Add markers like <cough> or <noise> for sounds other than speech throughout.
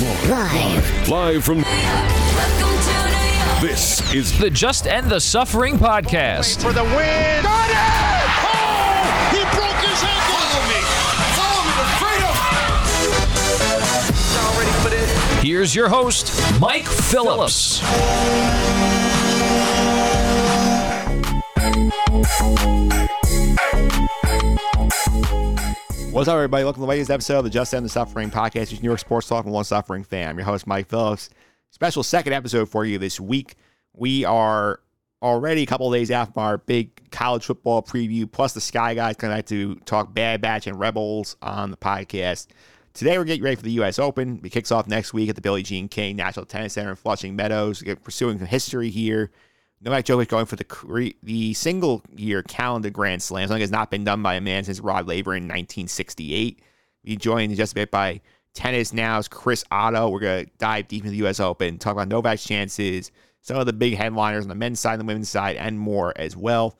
Live. Live from. This is The Just End the Suffering podcast. for the win. Got it! Oh! He broke his ankle. Follow me. Follow me to freedom. Y'all ready? Here's your host, Mike Phillips. What's up, everybody? Welcome to the latest episode of the Just End the Suffering podcast, which New York Sports Talk and One Suffering fan. I'm your host, Mike Phillips. Special second episode for you this week. We are already a couple days after our big college football preview, plus the Sky Guys to like to talk Bad Batch and Rebels on the podcast. Today, we're getting ready for the U.S. Open. It kicks off next week at the Billie Jean King National Tennis Center in Flushing Meadows. We're pursuing some history here. Novak Djokovic going for the the single year calendar Grand Slam. Something has not been done by a man since Rod Laver in 1968. We joined just a bit by tennis now's Chris Oddo. We're gonna dive deep into the U.S. Open, talk about Novak's chances, some of the big headliners on the men's side and the women's side, and more as well.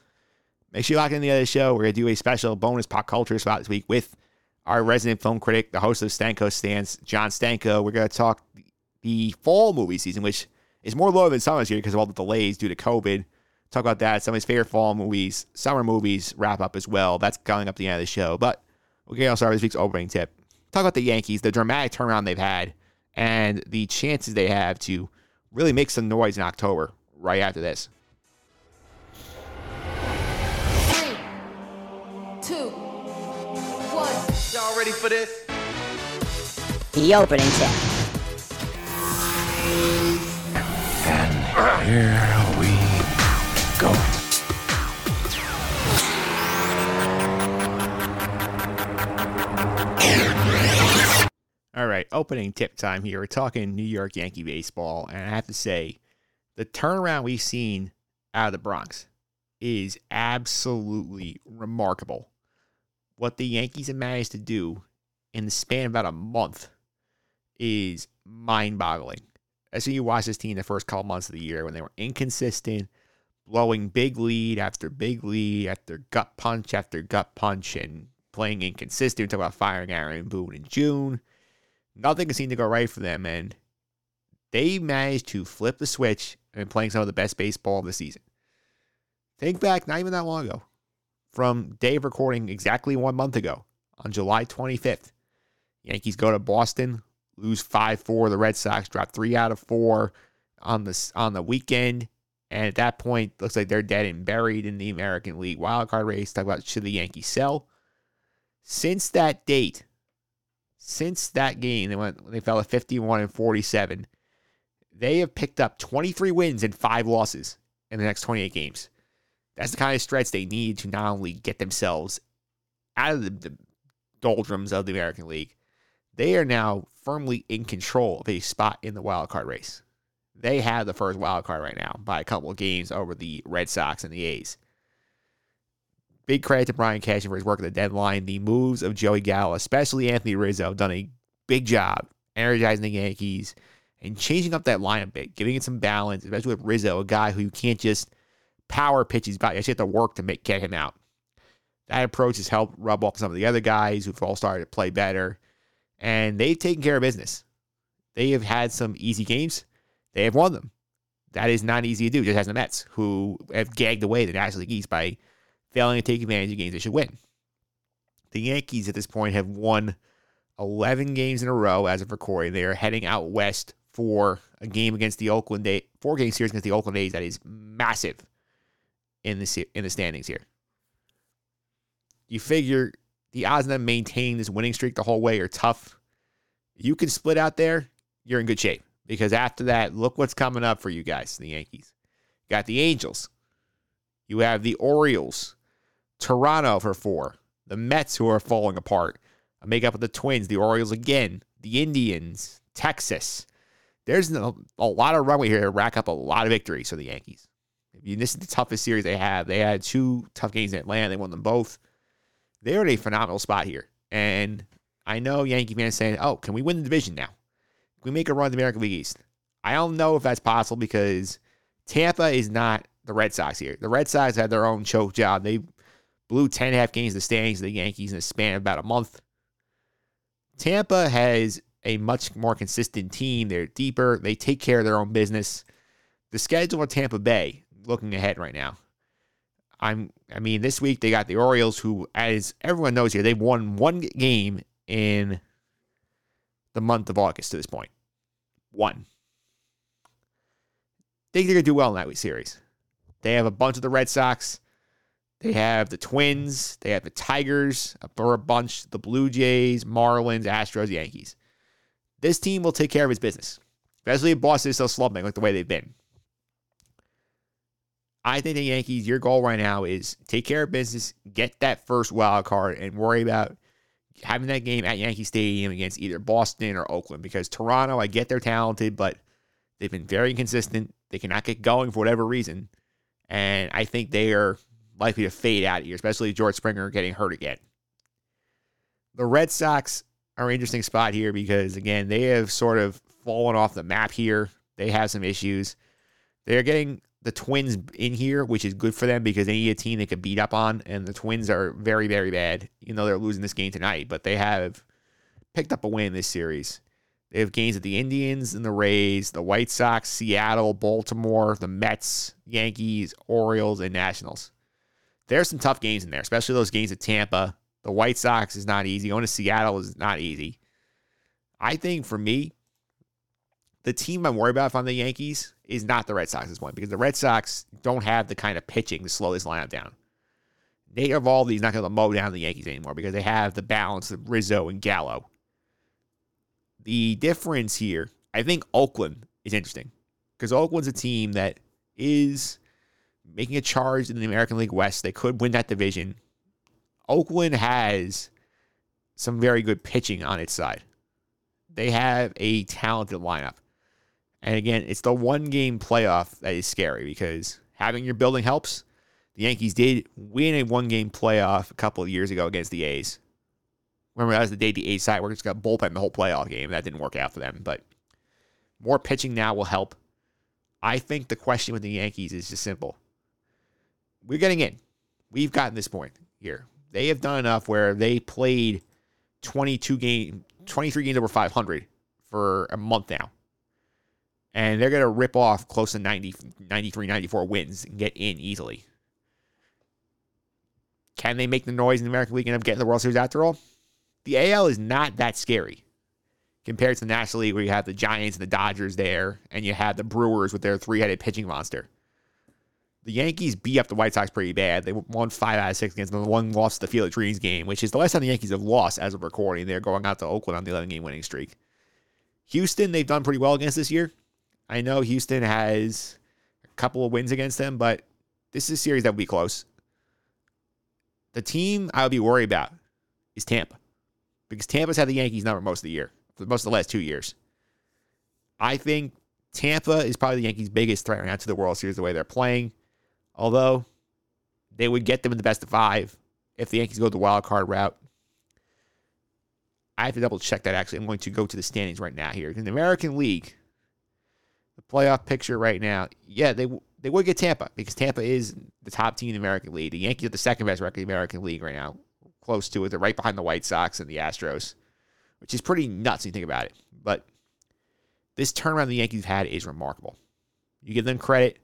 Make sure you lock in the other show. We're gonna do a special bonus pop culture spot this week with our resident film critic, the host of Stanko Stance, John Stanko. We're gonna talk the fall movie season, which is more low than summer's here because of all the delays due to COVID. Talk about that. Some of his favorite fall movies, summer movies wrap up as well. That's coming up at the end of the show. But okay, I'll start with this week's opening tip. Talk about the Yankees, the dramatic turnaround they've had, and the chances they have to really make some noise in October right after this. Three, two, one. Y'all ready for this? The opening tip. Here we go. All right, opening tip time here. We're talking New York Yankee baseball, and I have to say, the turnaround we've seen out of the Bronx is absolutely remarkable. What the Yankees have managed to do in the span of about a month is mind boggling. As you watch this team the first couple months of the year when they were inconsistent, blowing big lead after big lead after gut punch after gut punch, and playing inconsistent. We talk about firing Aaron Boone in June nothing seemed to go right for them, and they managed to flip the switch and playing some of the best baseball of the season. Think back, not even that long ago, from day of recording exactly one month ago, on July 25th. Yankees go to Boston, lose 5-4. The Red Sox drop three out of four on the on the weekend, and at that point, looks like they're dead and buried in the American League wildcard race. Talk about should the Yankees sell? Since that date, since that game, they went they fell at 51 and 47. They have picked up 23 wins and five losses in the next 28 games. That's the kind of stretch they need to not only get themselves out of the, the doldrums of the American League, they are now firmly in control of a spot in the wild card race. They have the first wild card right now by a couple of games over the Red Sox and the A's. Big credit to Brian Cashman for his work at the deadline. The moves of Joey Gallo, especially Anthony Rizzo, have done a big job energizing the Yankees and changing up that lineup a bit, giving it some balance, especially with Rizzo, a guy who you can't just power pitch his body. You actually have to work to make, get him out. That approach has helped rub off some of the other guys who've all started to play better. And they've taken care of business. They have had some easy games. They have won them. That is not easy to do, just as the Mets, who have gagged away the National League East by failing to take advantage of games they should win. The Yankees at this point have won 11 games in a row as of recording. They are heading out west for a game against the Oakland A's, four game series against the Oakland A's that is massive in the in the standings here. You figure the odds of them maintaining this winning streak the whole way are tough. You can split out there, you're in good shape because after that, look what's coming up for you guys, the Yankees. You got the Angels. You have the Orioles. Toronto for four. The Mets, who are falling apart. I make up with the Twins, the Orioles again, the Indians, Texas. There's a, a lot of runway here to rack up a lot of victories for the Yankees. I mean, this is the toughest series they have. They had two tough games in Atlanta. They won them both. They're in a phenomenal spot here. And I know Yankee fans saying, oh, can we win the division now? Can we make a run at the American League East? I don't know if that's possible because Tampa is not the Red Sox here. The Red Sox had their own choke job. They blew 10 and a half games in the standings of the Yankees in a span of about a month. Tampa has a much more consistent team. They're deeper. They take care of their own business. The schedule of Tampa Bay, looking ahead right now. I'm I mean, this week they got the Orioles, who, as everyone knows here, they've won one game in the month of August to this point. One. Think they're gonna do well in that week series. They have a bunch of the Red Sox. They have the Twins. They have the Tigers for a bunch, the Blue Jays, Marlins, Astros, Yankees. This team will take care of its business, especially if Boston is still slumping like the way they've been. I think the Yankees, your goal right now is take care of business, get that first wild card, and worry about having that game at Yankee Stadium against either Boston or Oakland. Because Toronto, I get they're talented, but they've been very inconsistent. They cannot get going for whatever reason. And I think they are likely to fade out here, especially George Springer getting hurt again. The Red Sox are an interesting spot here because, again, they have sort of fallen off the map here. They have some issues. They're getting the Twins in here, which is good for them because they need a team they can beat up on. And the Twins are very, very bad. You know, they're losing this game tonight, but they have picked up a win in this series. They have games at the Indians and the Rays, the White Sox, Seattle, Baltimore, the Mets, Yankees, Orioles, and Nationals. There's some tough games in there, especially those games at Tampa. The White Sox is not easy. Going to Seattle is not easy. I think for me, the team I'm worried about if I'm the Yankees is not the Red Sox at this point because the Red Sox don't have the kind of pitching to slow this lineup down. Nate Eovaldi is not going to mow down the Yankees anymore because they have the balance of Rizzo and Gallo. The difference here, I think Oakland is interesting because Oakland's a team that is making a charge in the American League West. They could win that division. Oakland has some very good pitching on its side. They have a talented lineup. And again, it's the one game playoff that is scary because having your building helps. The Yankees did win a one game playoff a couple of years ago against the A's. Remember, that was the day the A's side workers got bullpen the whole playoff game. That didn't work out for them. But more pitching now will help. I think the question with the Yankees is just simple. We're getting in. We've gotten this point here. They have done enough where they played 22 game, 23 games over 500 for a month now and they're going to rip off close to 90, 93, 94 wins and get in easily. Can they make the noise in the American League and end up getting the World Series after all? The AL is not that scary compared to the National League where you have the Giants and the Dodgers there, and you have the Brewers with their three headed pitching monster. The Yankees beat up the White Sox pretty bad. They won five out of six against them. One lost the Field of Dreams game, which is the last time the Yankees have lost as of recording. They're going out to Oakland on the 11 game winning streak. Houston, they've done pretty well against this year. I know Houston has a couple of wins against them, but this is a series that will be close. The team I would be worried about is Tampa because Tampa's had the Yankees number most of the year, for most of the last two years. I think Tampa is probably the Yankees' biggest threat right now to the World Series the way they're playing. Although they would get them in the best of five if the Yankees go the wild card route. I have to double check that actually. I'm going to go to the standings right now here. In the American League, playoff picture right now, yeah, they they would get Tampa because Tampa is the top team in the American League. The Yankees are the second best record in the American League right now, close to it. They're right behind the White Sox and the Astros, which is pretty nuts when you think about it. But this turnaround the Yankees have had is remarkable. You give them credit.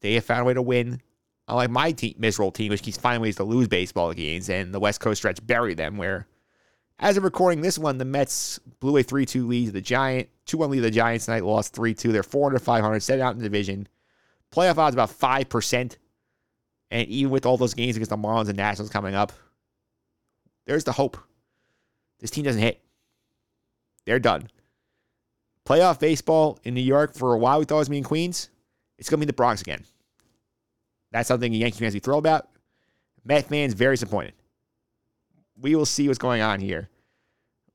They have found a way to win. Unlike my team, miserable team, which keeps finding ways to lose baseball games, and the West Coast stretch bury them, where as of recording this one, the Mets blew a 3 2 lead to the Giant. 2 1 lead to the Giants tonight, lost 3 2. They're 400 500, set out in the division. Playoff odds about 5%. And even with all those games against the Marlins and Nationals coming up, there's the hope. This team doesn't hit. They're done. Playoff baseball in New York for a while, we thought it was me and Queens. It's going to be the Bronx again. That's something Yankee fans be thrilled about. Met fans very disappointed we will see what's going on here.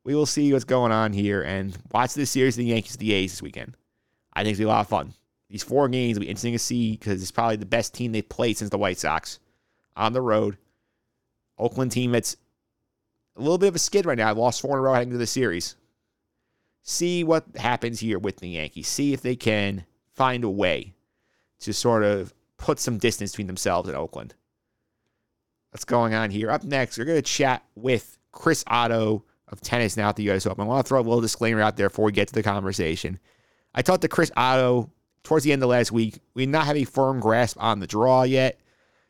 We will see what's going on here and watch this series of the Yankees the A's this weekend. I think gonna be a lot of fun. These four games will be interesting to see because it's probably the best team they've played since the White Sox on the road. Oakland team that's a little bit of a skid right now. I lost four in a row heading to the series. See what happens here with the Yankees. See if they can find a way to sort of put some distance between themselves and Oakland. What's going on here? Up next, we're going to chat with Chris Oddo of tennis now at the U.S. Open. I want to throw a little disclaimer out there before we get to the conversation. I talked to Chris Oddo towards the end of last week. We did not have a firm grasp on the draw yet.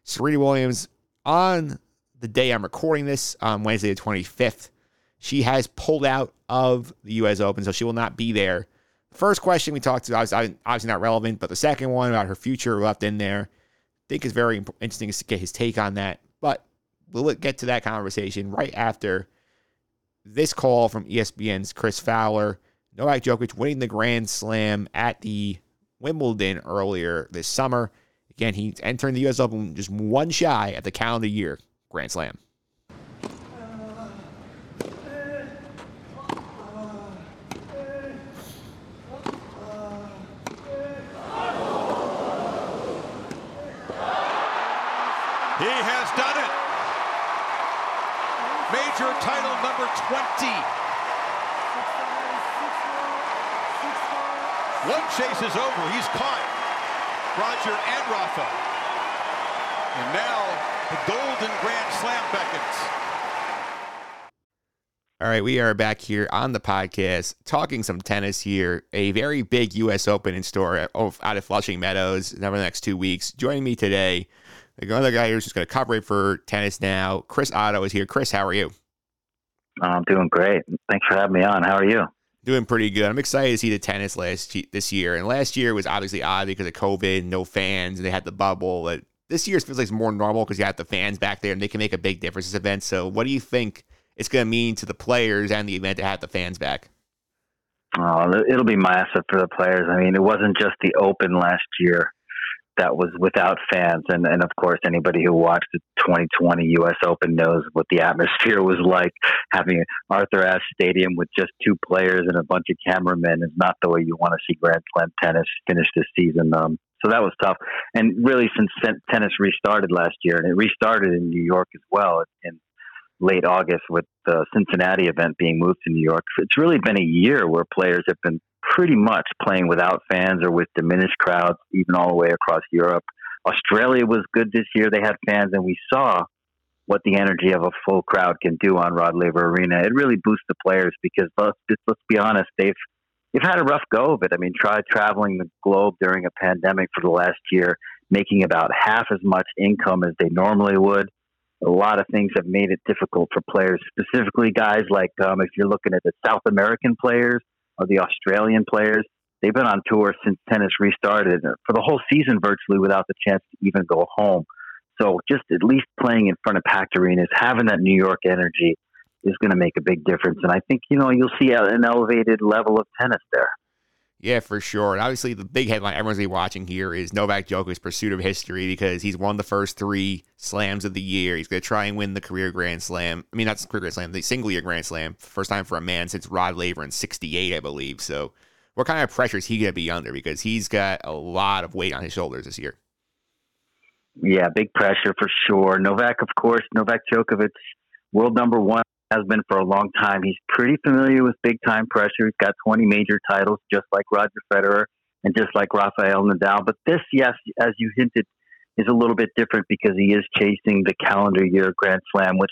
Serena Williams, on the day I'm recording this, on Wednesday the 25th, she has pulled out of the U.S. Open, so she will not be there. First question we talked to, obviously, obviously not relevant, but the second one about her future left in there, I think is very interesting to get his take on that. But we'll get to that conversation right after this call from ESPN's Chris Fowler. Novak Djokovic winning the Grand Slam at the Wimbledon earlier this summer. Again, he's entering the U.S. Open just one shy at the calendar year Grand Slam. Major title number 20. One chase is over. He's caught Roger and Rafa. And now the Golden Grand Slam beckons. All right, we are back here on the podcast talking some tennis here. A very big U.S. Open in store oh, out of Flushing Meadows over the next two weeks. Joining me today, another guy who's just going to cover it for tennis now. Chris Oddo is here. Chris, how are you? I'm doing great. Thanks for having me on. How are you? Doing pretty good. I'm excited to see the tennis last this year. And last year was obviously odd because of COVID, no fans, and they had the bubble. But this year feels like it's more normal because you have the fans back there and they can make a big difference in this event. So, what do you think it's going to mean to the players and the event to have the fans back? Oh, it'll be massive for the players. I mean, it wasn't just the Open last year that was without fans, and and of course, anybody who watched the 2020 U.S. Open knows what the <laughs> atmosphere was like. Having Arthur Ashe Stadium with just two players and a bunch of cameramen is not the way you want to see Grand Slam tennis finish this season. Um, so that was tough. And really, since tennis restarted last year, and it restarted in New York as well in late August with the Cincinnati event being moved to New York, it's really been a year where players have been pretty much playing without fans or with diminished crowds, even all the way across Europe. Australia was good this year. They had fans, and we saw what the energy of a full crowd can do on Rod Laver Arena. It really boosts the players because let's, let's be honest, they've they've had a rough go of it. I mean, try traveling the globe during a pandemic for the last year, making about half as much income as they normally would. A lot of things have made it difficult for players, specifically guys like um, if you're looking at the South American players the Australian players. They've been on tour since tennis restarted for the whole season virtually without the chance to even go home. So just at least playing in front of packed arenas, having that New York energy is going to make a big difference. And I think, you know, you'll see an elevated level of tennis there. Yeah, for sure. And obviously, the big headline everyone's going to be watching here is Novak Djokovic's pursuit of history because he's won the first three slams of the year. He's going to try and win the career Grand Slam. I mean, not career Grand Slam, the single year Grand Slam. First time for a man since Rod Laver in 68, I believe. So, what kind of pressure is he going to be under? Because he's got a lot of weight on his shoulders this year. Yeah, big pressure for sure. Novak, of course, Novak Djokovic, world number one has been for a long time. He's pretty familiar with big time pressure. He's got 20 major titles, just like Roger Federer and just like Rafael Nadal. But this, yes, as you hinted, is a little bit different because he is chasing the calendar year Grand Slam, which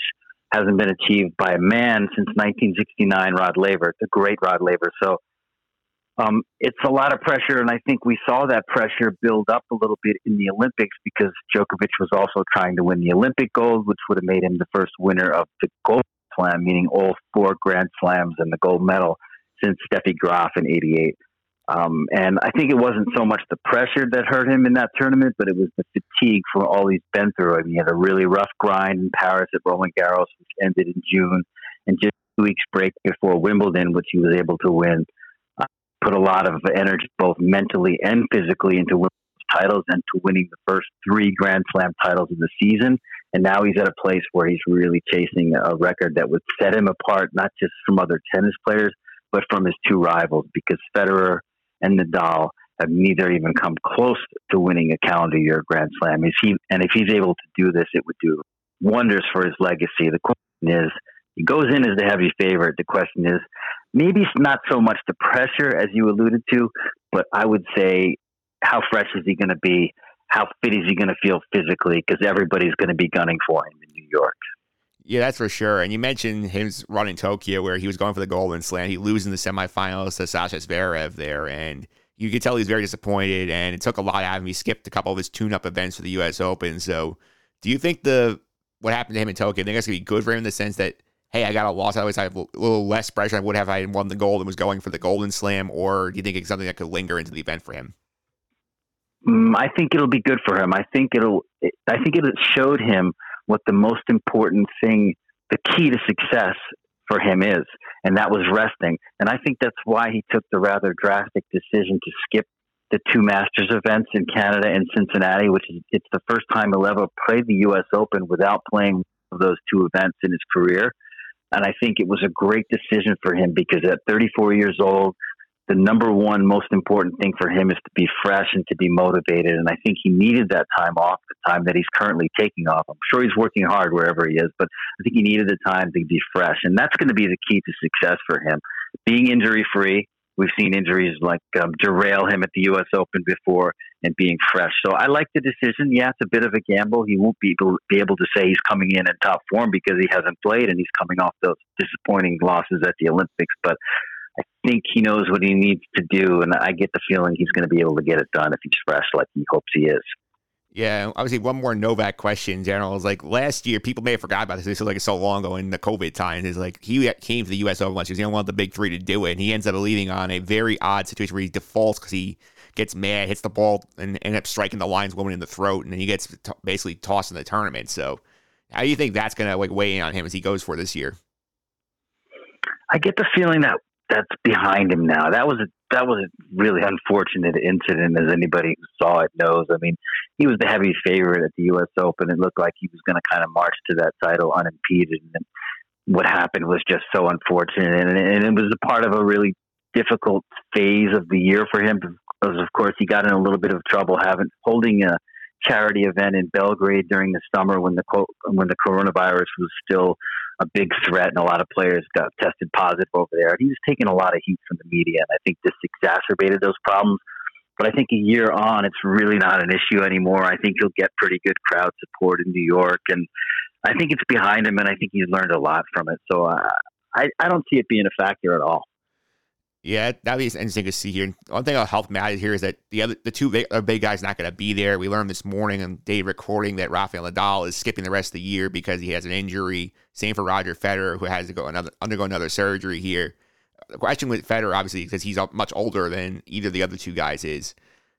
hasn't been achieved by a man since 1969, Rod Laver, the great Rod Laver. So um, it's a lot of pressure, and I think we saw that pressure build up a little bit in the Olympics because Djokovic was also trying to win the Olympic gold, which would have made him the first winner of the gold Slam, meaning all four Grand Slams and the gold medal since Steffi Graf in '88. Um, and I think it wasn't so much the pressure that hurt him in that tournament, but it was the fatigue from all he's been through. I mean, he had a really rough grind in Paris at Roland Garros, which ended in June, and just two weeks break before Wimbledon, which he was able to win. Uh, put a lot of energy, both mentally and physically, into Wimbledon's titles and to winning the first three Grand Slam titles of the season. And now he's at a place where he's really chasing a record that would set him apart, not just from other tennis players, but from his two rivals, because Federer and Nadal have neither even come close to winning a calendar year Grand Slam. He, and if he's able to do this, it would do wonders for his legacy. The question is, he goes in as the heavy favorite. The question is, maybe it's not so much the pressure as you alluded to, but I would say, how fresh is he going to be? How fit is he going to feel physically? Because everybody's going to be gunning for him in New York. Yeah, that's for sure. And you mentioned his run in Tokyo where he was going for the Golden Slam. He losing the semifinals to Sasha Zverev there, and you could tell he's very disappointed. And it took a lot out of him. He skipped a couple of his tune-up events for the U.S. Open. So, do you think the what happened to him in Tokyo? I think that's gonna be good for him in the sense that hey, I got a loss. I always have a little less pressure I would have if I had won the gold and was going for the Golden Slam. Or do you think it's something that could linger into the event for him? Mm, I think it'll be good for him. I think it'll. I think it showed him what the most important thing, the key to success for him is, and that was resting. And I think that's why he took the rather drastic decision to skip the two Masters events in Canada and Cincinnati, which is it's the first time he'll ever play the U.S. Open without playing those two events in his career. And I think it was a great decision for him because at 34 years old, the number one most important thing for him is to be fresh and to be motivated. And I think he needed that time off, the time that he's currently taking off. I'm sure he's working hard wherever he is, but I think he needed the time to be fresh. And that's going to be the key to success for him. Being injury free. We've seen injuries like um, derail him at the U.S. Open before and being fresh. So I like the decision. Yeah, it's a bit of a gamble. He won't be able, be able to say he's coming in in top form because he hasn't played and he's coming off those disappointing losses at the Olympics. But I think he knows what he needs to do, and I get the feeling he's going to be able to get it done if he's fresh, like he hopes he is. Yeah, obviously, one more Novak question, General, is like last year, people may have forgot about this. This was like it's so long ago in the COVID times. Is like he came to the U.S. Open year. He was the only one of the big three to do it, and he ends up leaving on a very odd situation where he defaults because he gets mad, hits the ball, and ends up striking the lineswoman in the throat, and then he gets t- basically tossed in the tournament. So, how do you think that's going to like weigh in on him as he goes for this year? I get the feeling that that's behind him now. That was a that was a really unfortunate incident, as anybody who saw it knows. I mean, he was the heavy favorite at the U.S. Open. It looked like he was going to kind of march to that title unimpeded, and what happened was just so unfortunate, and, and it was a part of a really difficult phase of the year for him. Because of course, he got in a little bit of trouble having holding a charity event in Belgrade during the summer when the when the coronavirus was still a big threat, and a lot of players got tested positive over there. He was taking a lot of heat from the media, and I think this exacerbated those problems. But I think a year on, it's really not an issue anymore. I think he'll get pretty good crowd support in New York, and I think it's behind him, and I think he's learned a lot from it. So uh, I, I don't see it being a factor at all. Yeah, that'd be interesting to see here. One thing that'll help Matt here is that the other the two big, big guys not going to be there. We learned this morning on day recording that Rafael Nadal is skipping the rest of the year because he has an injury. Same for Roger Federer, who has to go another undergo another surgery here. The question with Federer, obviously, because he's much older than either the other two guys is,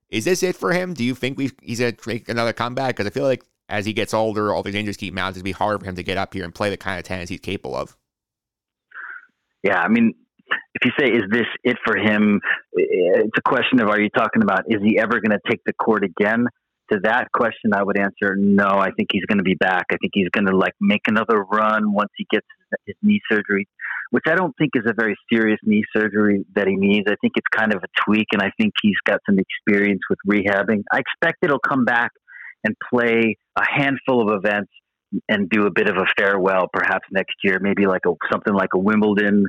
is this it for him? Do you think we he's going to make another comeback? Because I feel like as he gets older, all these injuries keep mounting. It'll be harder for him to get up here and play the kind of tennis he's capable of. Yeah, I mean, if you say, is this it for him? It's a question of, are you talking about, is he ever going to take the court again? To that question, I would answer, no, I think he's going to be back. I think he's going to like make another run once he gets his knee surgery, which I don't think is a very serious knee surgery that he needs. I think it's kind of a tweak, and I think he's got some experience with rehabbing. I expect it'll come back and play a handful of events and do a bit of a farewell perhaps next year, maybe like a something like a Wimbledon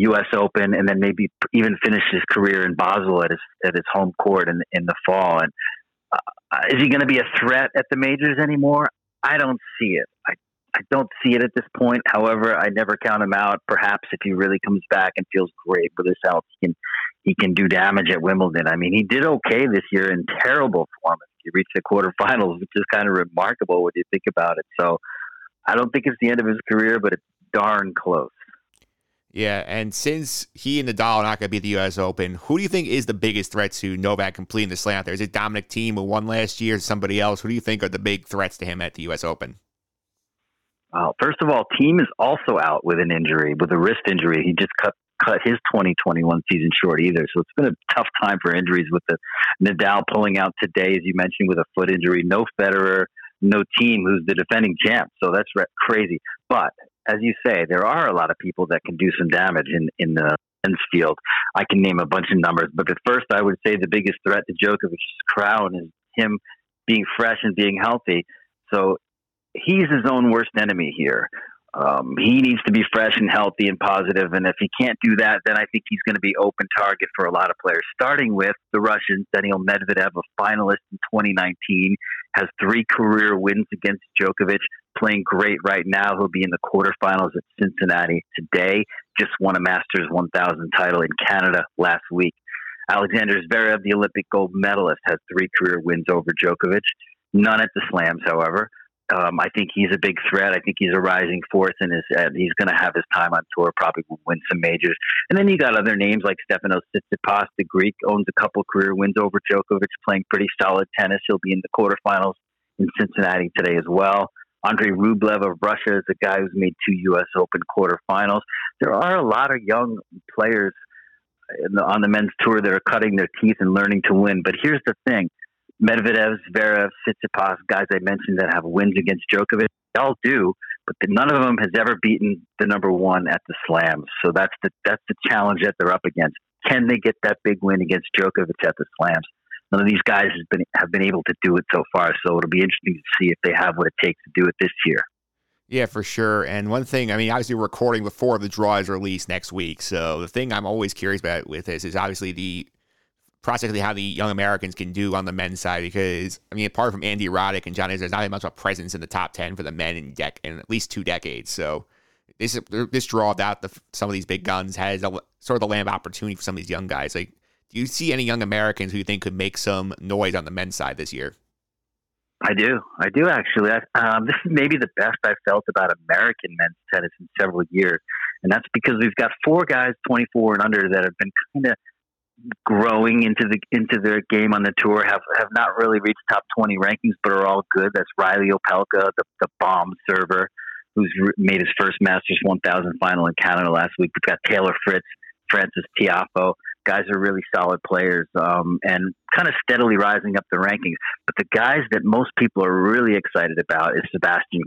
U.S. Open, and then maybe even finish his career in Basel at his at his home court in in the fall. And uh, is he going to be a threat at the majors anymore? I don't see it. I I don't see it at this point. However, I never count him out. Perhaps if he really comes back and feels great with his health, he can he can do damage at Wimbledon. I mean, he did okay this year in terrible form. He reached the quarterfinals, which is kind of remarkable when you think about it. So, I don't think it's the end of his career, but it's darn close. Yeah, and since he and Nadal are not going to be at the U.S. Open, who do you think is the biggest threat to Novak completing the slam out there? Is it Dominic Thiem who won last year? Is somebody else? Who do you think are the big threats to him at the U.S. Open? Uh, first of all, Team is also out with an injury, with a wrist injury. He just cut cut his 2021 season short either. So it's been a tough time for injuries with the Nadal pulling out today, as you mentioned, with a foot injury. No Federer, no Thiem who's the defending champ. So that's crazy. But as you say, there are a lot of people that can do some damage in in the men's field. I can name a bunch of numbers, but at first, I would say the biggest threat to Djokovic's crown is him being fresh and being healthy. So he's his own worst enemy here. Um, he needs to be fresh and healthy and positive, and if he can't do that, then I think he's going to be open target for a lot of players. Starting with the Russians, Daniil Medvedev, a finalist in 2019, has three career wins against Djokovic, playing great right now. He'll be in the quarterfinals at Cincinnati today. Just won a Masters 1000 title in Canada last week. Alexander Zverev, the Olympic gold medalist, has three career wins over Djokovic. None at the slams, however. Um, I think he's a big threat. I think he's a rising force, and is uh, he's going to have his time on tour. Probably win some majors. And then you got other names like Stefanos Tsitsipas, the Greek, owns a couple career wins over Djokovic, playing pretty solid tennis. He'll be in the quarterfinals in Cincinnati today as well. Andrei Rublev of Russia is a guy who's made two U.S. Open quarterfinals. There are a lot of young players the, on the men's tour that are cutting their teeth and learning to win. But here's the thing Medvedev, Zverev, Tsitsipas, guys I mentioned that have wins against Djokovic, they all do, but none of them has ever beaten the number one at the slams. So that's the that's the challenge that they're up against. Can they get that big win against Djokovic at the slams? None of these guys has been have been able to do it so far. So it'll be interesting to see if they have what it takes to do it this year. Yeah, for sure. And one thing, I mean, obviously, we're recording before the draw is released next week. So the thing I'm always curious about with this is obviously the prospectively how the young Americans can do on the men's side because I mean apart from Andy Roddick and John there's not much of a presence in the top ten for the men in dec- in at least two decades. So this this draw without the, some of these big guns has a, sort of the land of opportunity for some of these young guys. Like, do you see any young Americans who you think could make some noise on the men's side this year? I do. I do actually. Um, <laughs> this is maybe the best I've felt about American men's tennis in several years, and that's because we've got four guys 24 and under that have been kind of growing into the into their game on the tour have have not really reached top 20 rankings but are all good. That's Reilly Opelka the, the bomb server who's re- made his first Masters 1000 final in Canada last week. We've got Taylor Fritz Frances Tiafoe. Guys are really solid players um, and kind of steadily rising up the rankings. But the guys that most people are really excited about is Sebastian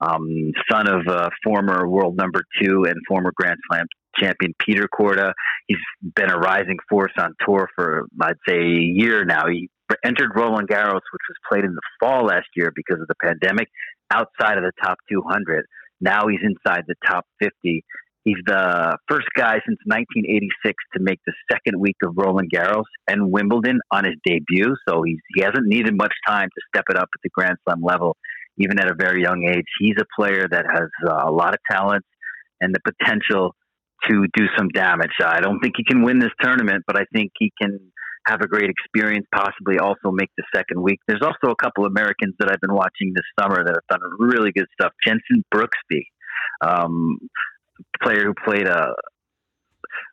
um, son of uh, former world number two and former Grand Slam champion Peter Korda. He's been a rising force on tour for, I'd say, a year now. He entered Roland Garros, which was played in the fall last year because of the pandemic, outside of the top 200. Now he's inside the top 50. He's the first guy since 1986 to make the second week of Roland Garros and Wimbledon on his debut. So he's, he hasn't needed much time to step it up at the Grand Slam level, even at a very young age. He's a player that has uh, a lot of talent and the potential to do some damage. I don't think he can win this tournament, but I think he can have a great experience, possibly also make the second week. There's also a couple Americans that I've been watching this summer that have done really good stuff. Jenson Brooksby, um, player who played a.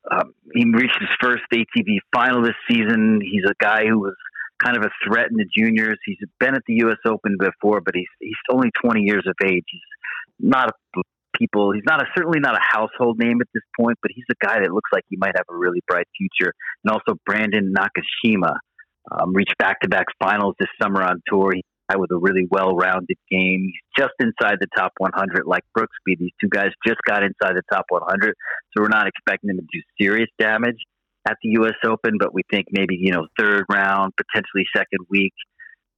Um, he reached his first ATP final this season. He's a guy who was kind of a threat in the juniors. He's been at the U.S. Open before, but he's he's only 20 years of age. He's not a people. He's not a, certainly not a household name at this point, but he's a guy that looks like he might have a really bright future. And also Brandon Nakashima um, reached back-to-back finals this summer on tour. Guy with a really well-rounded game. He's just inside the top 100, like Brooksby. These two guys just got inside the top 100, so we're not expecting them to do serious damage at the U.S. Open, but we think maybe you know third round, potentially second week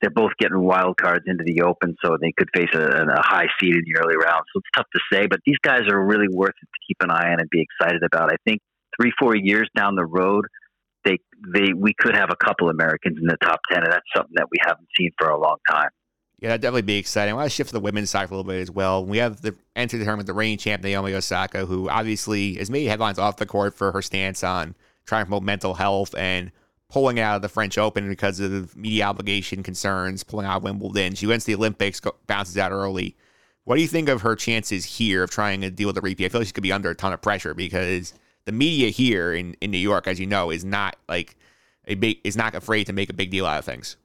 they're both getting wild cards into the open, so they could face a, a, high seed in the early round. So it's tough to say, but these guys are really worth it to keep an eye on and be excited about. I think three, four years down the road, they they we could have a couple Americans in the top ten, and that's something that we haven't seen for a long time. Yeah, that'd definitely be exciting. I want to shift to the women's side for a little bit as well. We have the entry tournament, the reigning champ Naomi Osaka, who obviously has made headlines off the court for her stance on trying to promote mental health and pulling out of the French Open because of media obligation concerns, pulling out of Wimbledon. She to the Olympics, bounces out early. What do you think of her chances here of trying to deal with the repeat? I feel like she could be under a ton of pressure because the media here in, in New York, as you know, is not like a big is not afraid to make a big deal out of things.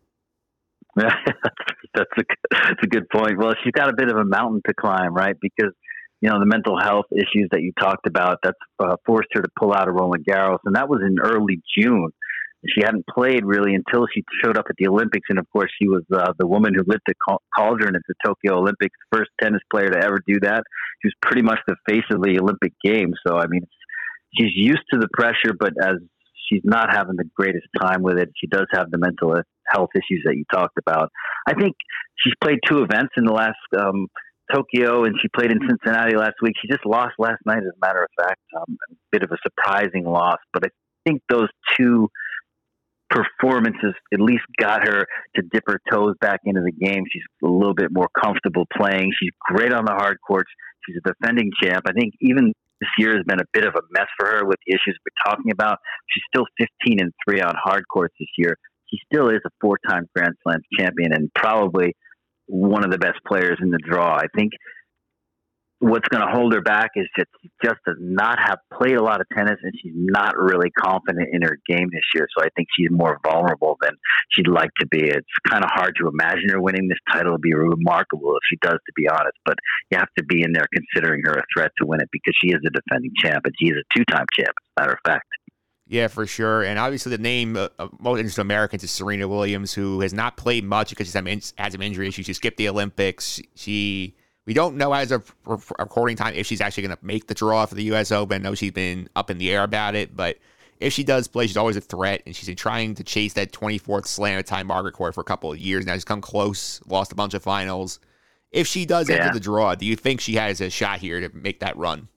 <laughs> that's a that's a good point. Well, she's got a bit of a mountain to climb, right? Because you know the mental health issues that you talked about that's uh, forced her to pull out of Roland Garros, and that was in early June she hadn't played really until she showed up at the Olympics, and of course, she was uh, the woman who lit the cauldron at the Tokyo Olympics, first tennis player to ever do that. She was pretty much the face of the Olympic Games. So, I mean, she's used to the pressure, but as she's not having the greatest time with it, she does have the mental health issues that you talked about. I think she's played two events in the last um, Tokyo and she played in Cincinnati last week. She just lost last night, as a matter of fact. Um, a bit of a surprising loss, but I think those two performances at least got her to dip her toes back into the game. She's a little bit more comfortable playing. She's great on the hard courts. She's a defending champ. I think even this year has been a bit of a mess for her with the issues we're talking about. She's still 15 and 3 on hard courts this year. She still is a four time Grand Slam champion and probably one of the best players in the draw. I think what's going to hold her back is that she just does not have played a lot of tennis and she's not really confident in her game this year. So I think she's more vulnerable than she'd like to be. It's kind of hard to imagine her winning this title. It'd be remarkable if she does, to be honest. But you have to be in there considering her a threat to win it because she is a defending champ and she is a two time champ, as a matter of fact. Yeah, for sure. And obviously, the name uh, of most interesting Americans is Serena Williams, who has not played much because she's had some injuries. She skipped the Olympics. She we don't know as of recording time if she's actually going to make the draw for the U.S. Open. I know she's been up in the air about it, but if she does play, she's always a threat, and she's been trying to chase that 24th slam at Ty Margaret Court for a couple of years now. She's come close, lost a bunch of finals. If she does yeah. enter the draw, do you think she has a shot here to make that run?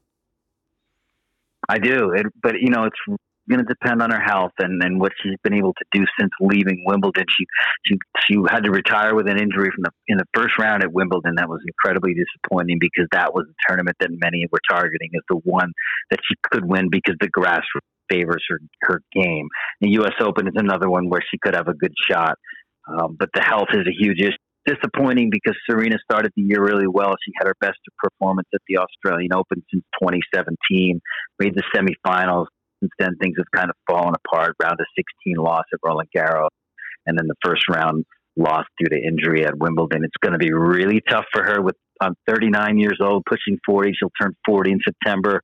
I do, it, but you know it's going to depend on her health and, and what she's been able to do since leaving Wimbledon. She she she had to retire with an injury from the in the first round at Wimbledon. That was incredibly disappointing because that was the tournament that many were targeting as the one that she could win because the grass favors her her game. The U.S. Open is another one where she could have a good shot, um, but the health is a huge issue disappointing because Serena started the year really well. She had her best performance at the Australian Open since 2017, made the semifinals, since then, things have kind of fallen apart. Round of 16 loss at Roland Garros, and then the first round loss due to injury at Wimbledon. It's going to be really tough for her. With I'm 39 years old, pushing 40. She'll turn 40 in September.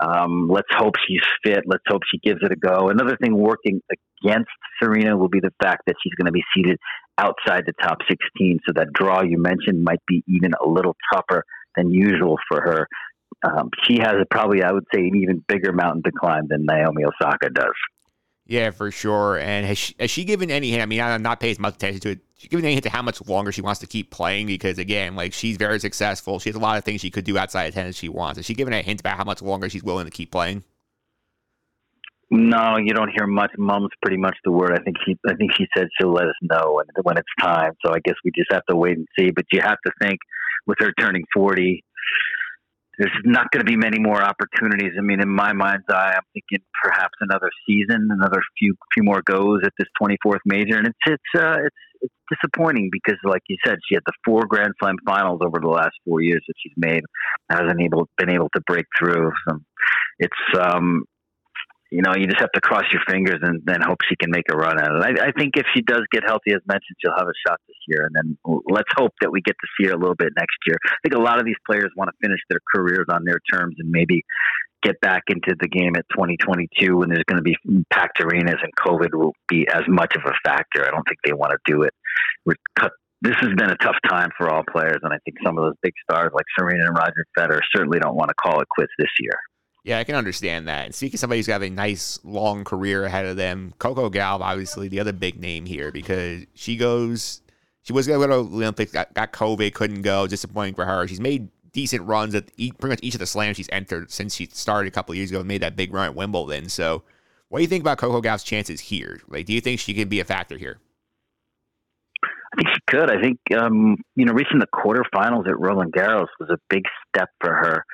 Um, let's hope she's fit. Let's hope she gives it a go. Another thing working against Serena will be the fact that she's going to be seated outside the top 16. So that draw you mentioned might be even a little tougher than usual for her um, she has a, probably, I would say, an even bigger mountain to climb than Naomi Osaka does. Yeah, for sure. And has she, has she given any hint? I mean, I'm not paying as much attention to it. She given any hint to how much longer she wants to keep playing? Because again, like she's very successful. She has a lot of things she could do outside of tennis she wants. Has she given a hint about how much longer she's willing to keep playing? No, you don't hear much. Mum's pretty much the word. I think she, I think she said she'll let us know when when it's time. So I guess we just have to wait and see. But you have to think, with her turning forty, there's not going to be many more opportunities. I mean, in my mind's eye, I'm thinking perhaps another season, another few few more goes at this 24th major, and it's it's uh, it's it's disappointing because, like you said, she had the four Grand Slam finals over the last four years that she's made, hasn't able been able to break through. So it's um, you know, you just have to cross your fingers and then hope she can make a run at it. I, I think if she does get healthy, as mentioned, she'll have a shot this year. And then let's hope that we get to see her a little bit next year. I think a lot of these players want to finish their careers on their terms and maybe get back into the game at 2022 when there's going to be packed arenas and COVID will be as much of a factor. I don't think they want to do it. This has been a tough time for all players, and I think some of those big stars like Serena and Roger Federer certainly don't want to call it quits this year. Yeah, I can understand that. And speaking of somebody who's got a nice long career ahead of them, Coco Gauff, obviously the other big name here because she goes, she was going to go to the Olympics, got, got COVID, couldn't go, disappointing for her. She's made decent runs at each, pretty much each of the slams she's entered since she started a couple years ago and made that big run at Wimbledon. So, what do you think about Coco Gauff's chances here? Like, do you think she can be a factor here? I think she could. I think um, you know, reaching the quarterfinals at Roland Garros was a big step for her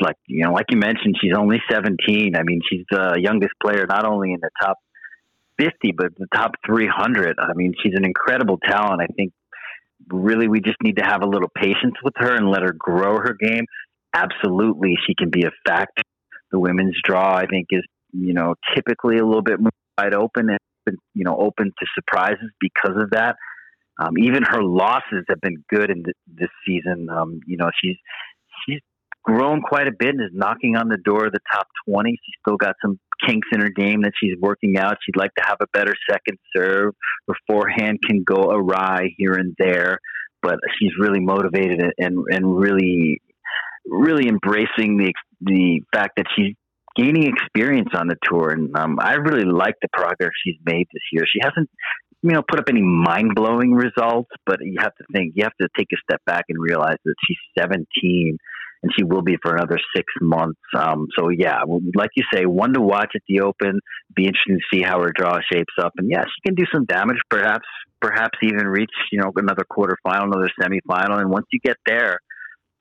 like you know, like you mentioned, she's only 17. I mean, she's the youngest player not only in the top 50 but the top 300. I mean, she's an incredible talent. I think really we just need to have a little patience with her and let her grow her game. Absolutely, she can be a factor. The women's draw, I think, is you know typically a little bit more wide open and you know open to surprises because of that. Um, even her losses have been good in th- this season. Um, you know, she's she's grown quite a bit and is knocking on the door of the top 20. She's still got some kinks in her game that she's working out. She'd like to have a better second serve. Her forehand can go awry here and there, but she's really motivated and and really really embracing the the fact that she's gaining experience on the tour. And um, I really like the progress she's made this year. She hasn't you know put up any mind blowing results, but you have to think you have to take a step back and realize that she's 17 and she will be for another six months. Um, so yeah, like you say, one to watch at the Open. Be interesting to see how her draw shapes up, and yeah, she can do some damage, perhaps perhaps even reach you know another quarterfinal, another semifinal, and once you get there.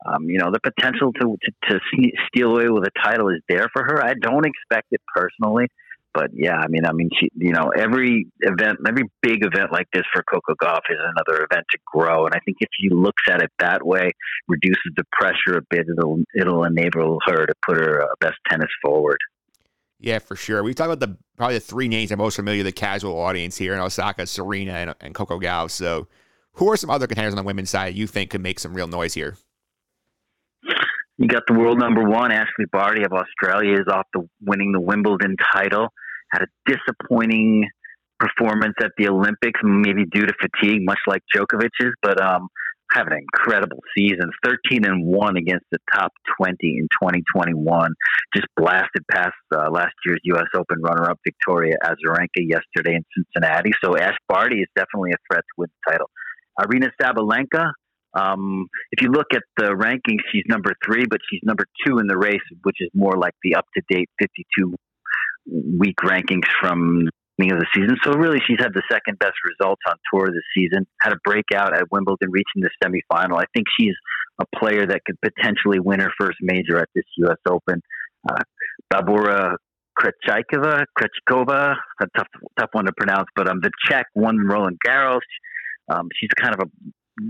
Um, you know the potential to, to to steal away with a title is there for her. I don't expect it personally, but yeah, I mean, I mean, she, you know, every event, every big event like this for Coco Gauff is another event to grow. And I think if she looks at it that way, reduces the pressure a bit, it'll it'll enable her to put her uh, best tennis forward. Yeah, for sure. We've talked about the probably the three names are most familiar to the casual audience here in Osaka, Serena, and, and Coco Gauff. So, who are some other contenders on the women's side you think could make some real noise here? You got the world number one, Ashleigh Barty of Australia, is off the winning the Wimbledon title had a disappointing performance at the Olympics, maybe due to fatigue, much like Djokovic's, but um, had an incredible season 13 and 1 against the top 20 in 2021. Just blasted past uh, last year's U.S. Open runner up Victoria Azarenka yesterday in Cincinnati. So Ash Barty is definitely a threat to win the title. Aryna Sabalenka, um, if you look at the rankings, she's number three, but she's number two in the race, which is more like the up to date 52 week rankings from the beginning of the season. So really, she's had the second best results on tour this season. Had a breakout at Wimbledon, reaching the semifinal. I think she's a player that could potentially win her first major at this U.S. Open. Uh, Barbora Krejcikova, Krejcikova, a tough, tough one to pronounce, but um, the Czech won Roland Garros. Um, she's kind of a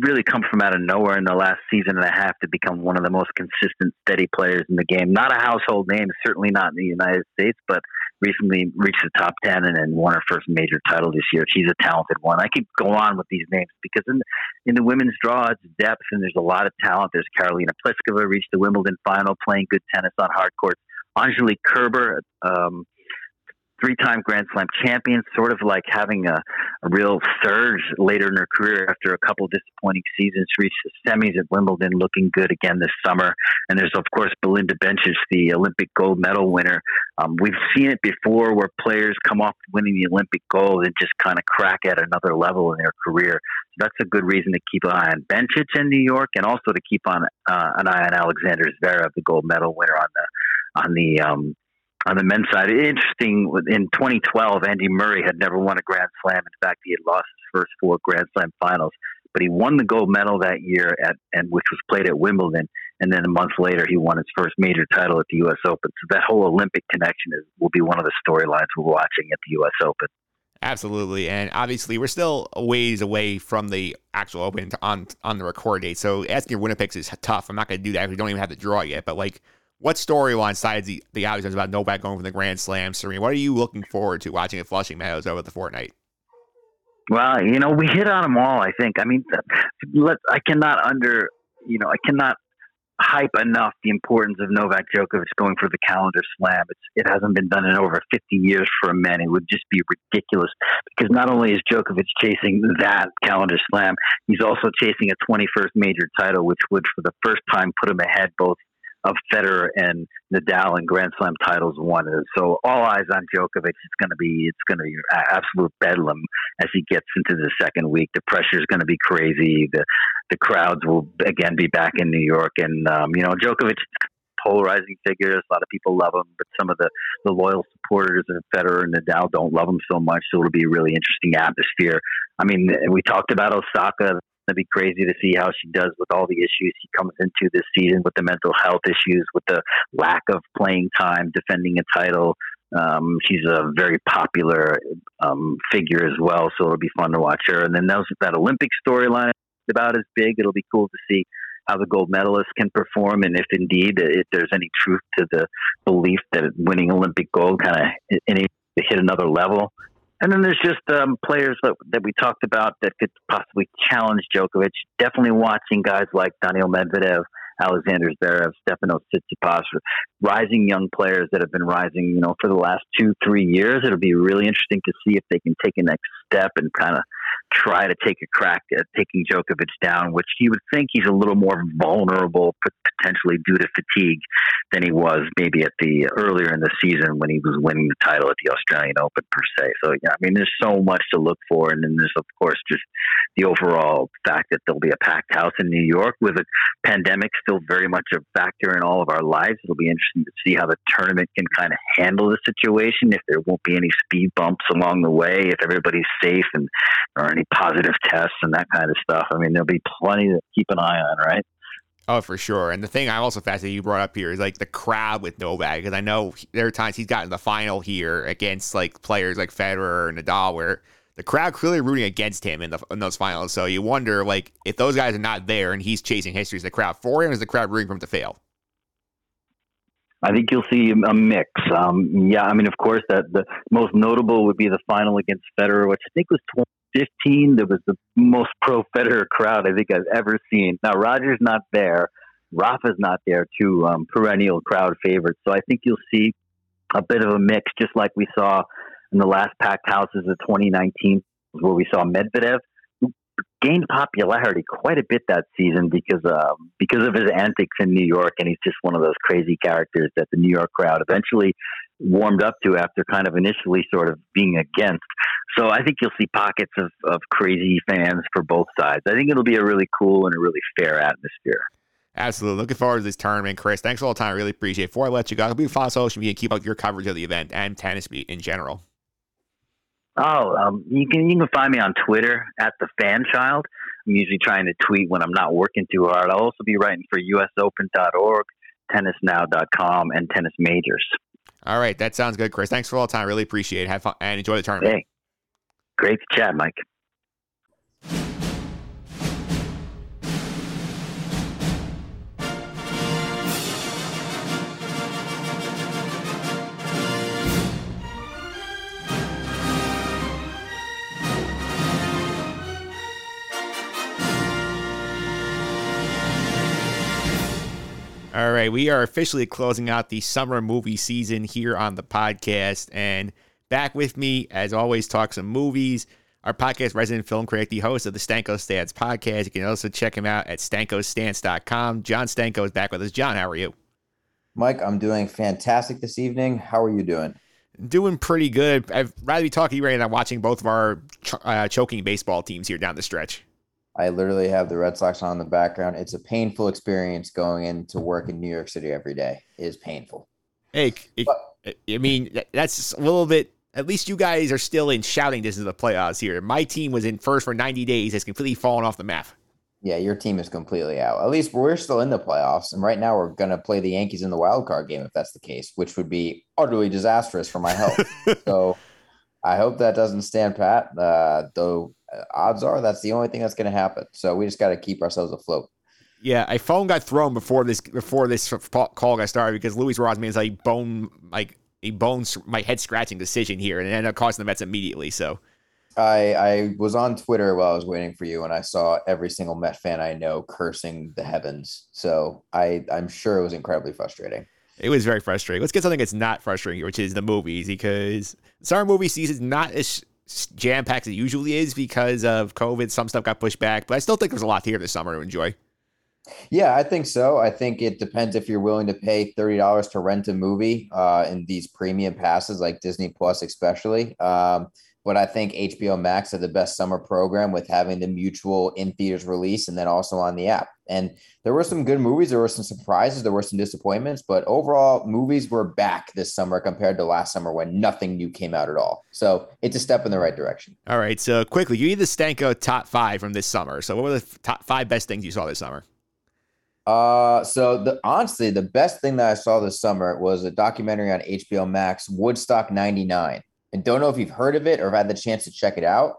really come from out of nowhere in the last season and a half to become one of the most consistent, steady players in the game. Not a household name, certainly not in the United States, but recently reached the top 10 and, then won her first major title this year. She's a talented one. I could go on with these names because in, in the women's draw, it's depth and there's a lot of talent. There's Karolina Pliskova reached the Wimbledon final playing good tennis on hard courts. Angelique Kerber, um, three-time Grand Slam champion, sort of like having a, a, real surge later in her career after a couple disappointing seasons. Reached the semis at Wimbledon, looking good again this summer. And there's of course Belinda Bencic, the Olympic gold medal winner. Um, we've seen it before where players come off winning the Olympic gold and just kind of crack at another level in their career. So that's a good reason to keep an eye on Bencic in New York, and also to keep on uh, an eye on Alexander Zverev, the gold medal winner on the on the um, on the men's side. Interesting, in 2012, Andy Murray had never won a Grand Slam. In fact, he had lost his first four Grand Slam finals, but he won the gold medal that year at and which was played at Wimbledon. And then a month later, he won his first major title at the U.S. Open. So that whole Olympic connection is will be one of the storylines we're watching at the U.S. Open. Absolutely, and obviously we're still a ways away from the actual Open on on the record date. So asking your picks is tough. I'm not going to do that. We don't even have the draw yet. But like, what storyline sides the, the obvious about Novak going for the Grand Slam, Serena? What are you looking forward to watching at Flushing Meadows over the fortnight? Well, you know, we hit on them all. I think. I mean, let I cannot under you know I cannot hype enough the importance of Novak Djokovic going for the calendar slam. It's, it hasn't been done in over 50 years for a man. It would just be ridiculous because not only is Djokovic chasing that calendar slam, he's also chasing a 21st major title, which would for the first time put him ahead both of Federer and Nadal and Grand Slam titles won. So all eyes on Djokovic. It's going to be it's going to be absolute bedlam as he gets into the second week. The pressure is going to be crazy. The the crowds will again be back in New York, and um, you know Djokovic polarizing figure. A lot of people love him, but some of the, the loyal supporters of Federer and Nadal don't love him so much. So it'll be a really interesting atmosphere. I mean, we talked about Osaka to be crazy to see how she does with all the issues she comes into this season with the mental health issues, with the lack of playing time, defending a title. Um, she's a very popular um, figure as well, so it'll be fun to watch her. And then that, that Olympic storyline about as big. It'll be cool to see how the gold medalists can perform, and if indeed if there's any truth to the belief that winning Olympic gold kind of hit another level. And then there's just um, players that, that we talked about that could possibly challenge Djokovic. Definitely watching guys like Daniil Medvedev, Alexander Zverev, Stefanos Tsitsipas, rising young players that have been rising, you know, for the last two, three years. It'll be really interesting to see if they can take a next step and kind of try to take a crack at taking Djokovic down, which you would think he's a little more vulnerable potentially due to fatigue than he was maybe at the earlier in the season when he was winning the title at the Australian Open per se. So yeah, I mean, there's so much to look for, and then there's of course just the overall fact that there'll be a packed house in New York with a pandemic still very much a factor in all of our lives. It'll be interesting to see how the tournament can kind of handle the situation. If there won't be any speed bumps along the way, if everybody's safe and there are any positive tests and that kind of stuff. I mean, there'll be plenty to keep an eye on, right? Oh, for sure. And the thing I'm also fascinated you brought up here is like the crowd with Novak, because I know there are times he's gotten the final here against like players like Federer and Nadal, where the crowd clearly rooting against him in the in those finals. So you wonder like if those guys are not there and he's chasing history, is the crowd for him? Or is the crowd rooting for him to fail? I think you'll see a mix. Um, yeah, I mean, of course, that the most notable would be the final against Federer, which I think was 2015. There was the most pro Federer crowd I think I've ever seen. Now Roger's not there, Rafa's not there, two um, perennial crowd favorites. So I think you'll see a bit of a mix, just like we saw in the last packed houses of 2019, where we saw Medvedev who gained popularity quite a bit that season because uh, because of his antics in New York, and he's just one of those crazy characters that the New York crowd eventually warmed up to after kind of initially sort of being against. So I think you'll see pockets of, of crazy fans for both sides. I think it'll be a really cool and a really fair atmosphere. Absolutely. Looking forward to this tournament, Chris. Thanks all the time. I really appreciate it. Before I let you go, I'll be follow social media and keep up your coverage of the event and tennis beat in general. Oh, um, you can you can find me on Twitter at the fan child. I'm usually trying to tweet when I'm not working too hard. I'll also be writing for USOpen.org, TennisNow.com, and Tennis Majors. All right, that sounds good, Chris. Thanks for all the time. Really appreciate it. Have fun and enjoy the tournament. Hey, great to chat, Mike. All right, we are officially closing out the summer movie season here on the podcast. And back with me, as always, talk some movies. Our podcast resident film critic, the host of the Stanko Stance podcast. You can also check him out at stankostance.com. John Stanko is back with us. John, how are you? Mike, I'm doing fantastic this evening. How are you doing? Doing pretty good. I'd rather be talking to you right now watching both of our ch- uh, choking baseball teams here down the stretch. I literally have the Red Sox on in the background. It's a painful experience going into work in New York City every day. It is painful. Hey, but, I mean, that's a little bit. At least you guys are still in shouting distance of the playoffs here. My team was in first for 90 days, has completely fallen off the map. Yeah, your team is completely out. At least we're still in the playoffs. And right now we're going to play the Yankees in the wild card game if that's the case, which would be utterly disastrous for my health. <laughs> so I hope that doesn't stand pat. Uh, though Uh, odds are that's the only thing that's going to happen. So we just got to keep ourselves afloat. Yeah, a phone got thrown before this before this call got started because Luis Rojas made a bone like a bone my head scratching decision here, and it ended up costing the Mets immediately. So. I, I was on Twitter while I was waiting for you, and I saw every single Met fan I know cursing the heavens. So I, I'm sure it was incredibly frustrating. It was very frustrating. Let's get something that's not frustrating, which is the movies, because summer movie season is not as jam packed as it usually is because of COVID. Some stuff got pushed back, but I still think there's a lot here this summer to enjoy. Yeah, I think so. I think it depends if you're willing to pay thirty dollars to rent a movie uh, in these premium passes like Disney Plus, especially. Um, but I think HBO Max had the best summer program with having the mutual in theaters release and then also on the app. And there were some good movies, there were some surprises, there were some disappointments, but overall, movies were back this summer compared to last summer when nothing new came out at all. So it's a step in the right direction. All right. So quickly, you need the Stanko top five from this summer. So what were the top five best things you saw this summer? Uh, so the honestly, the best thing that I saw this summer was a documentary on HBO Max, Woodstock '99 and don't know if you've heard of it or have had the chance to check it out.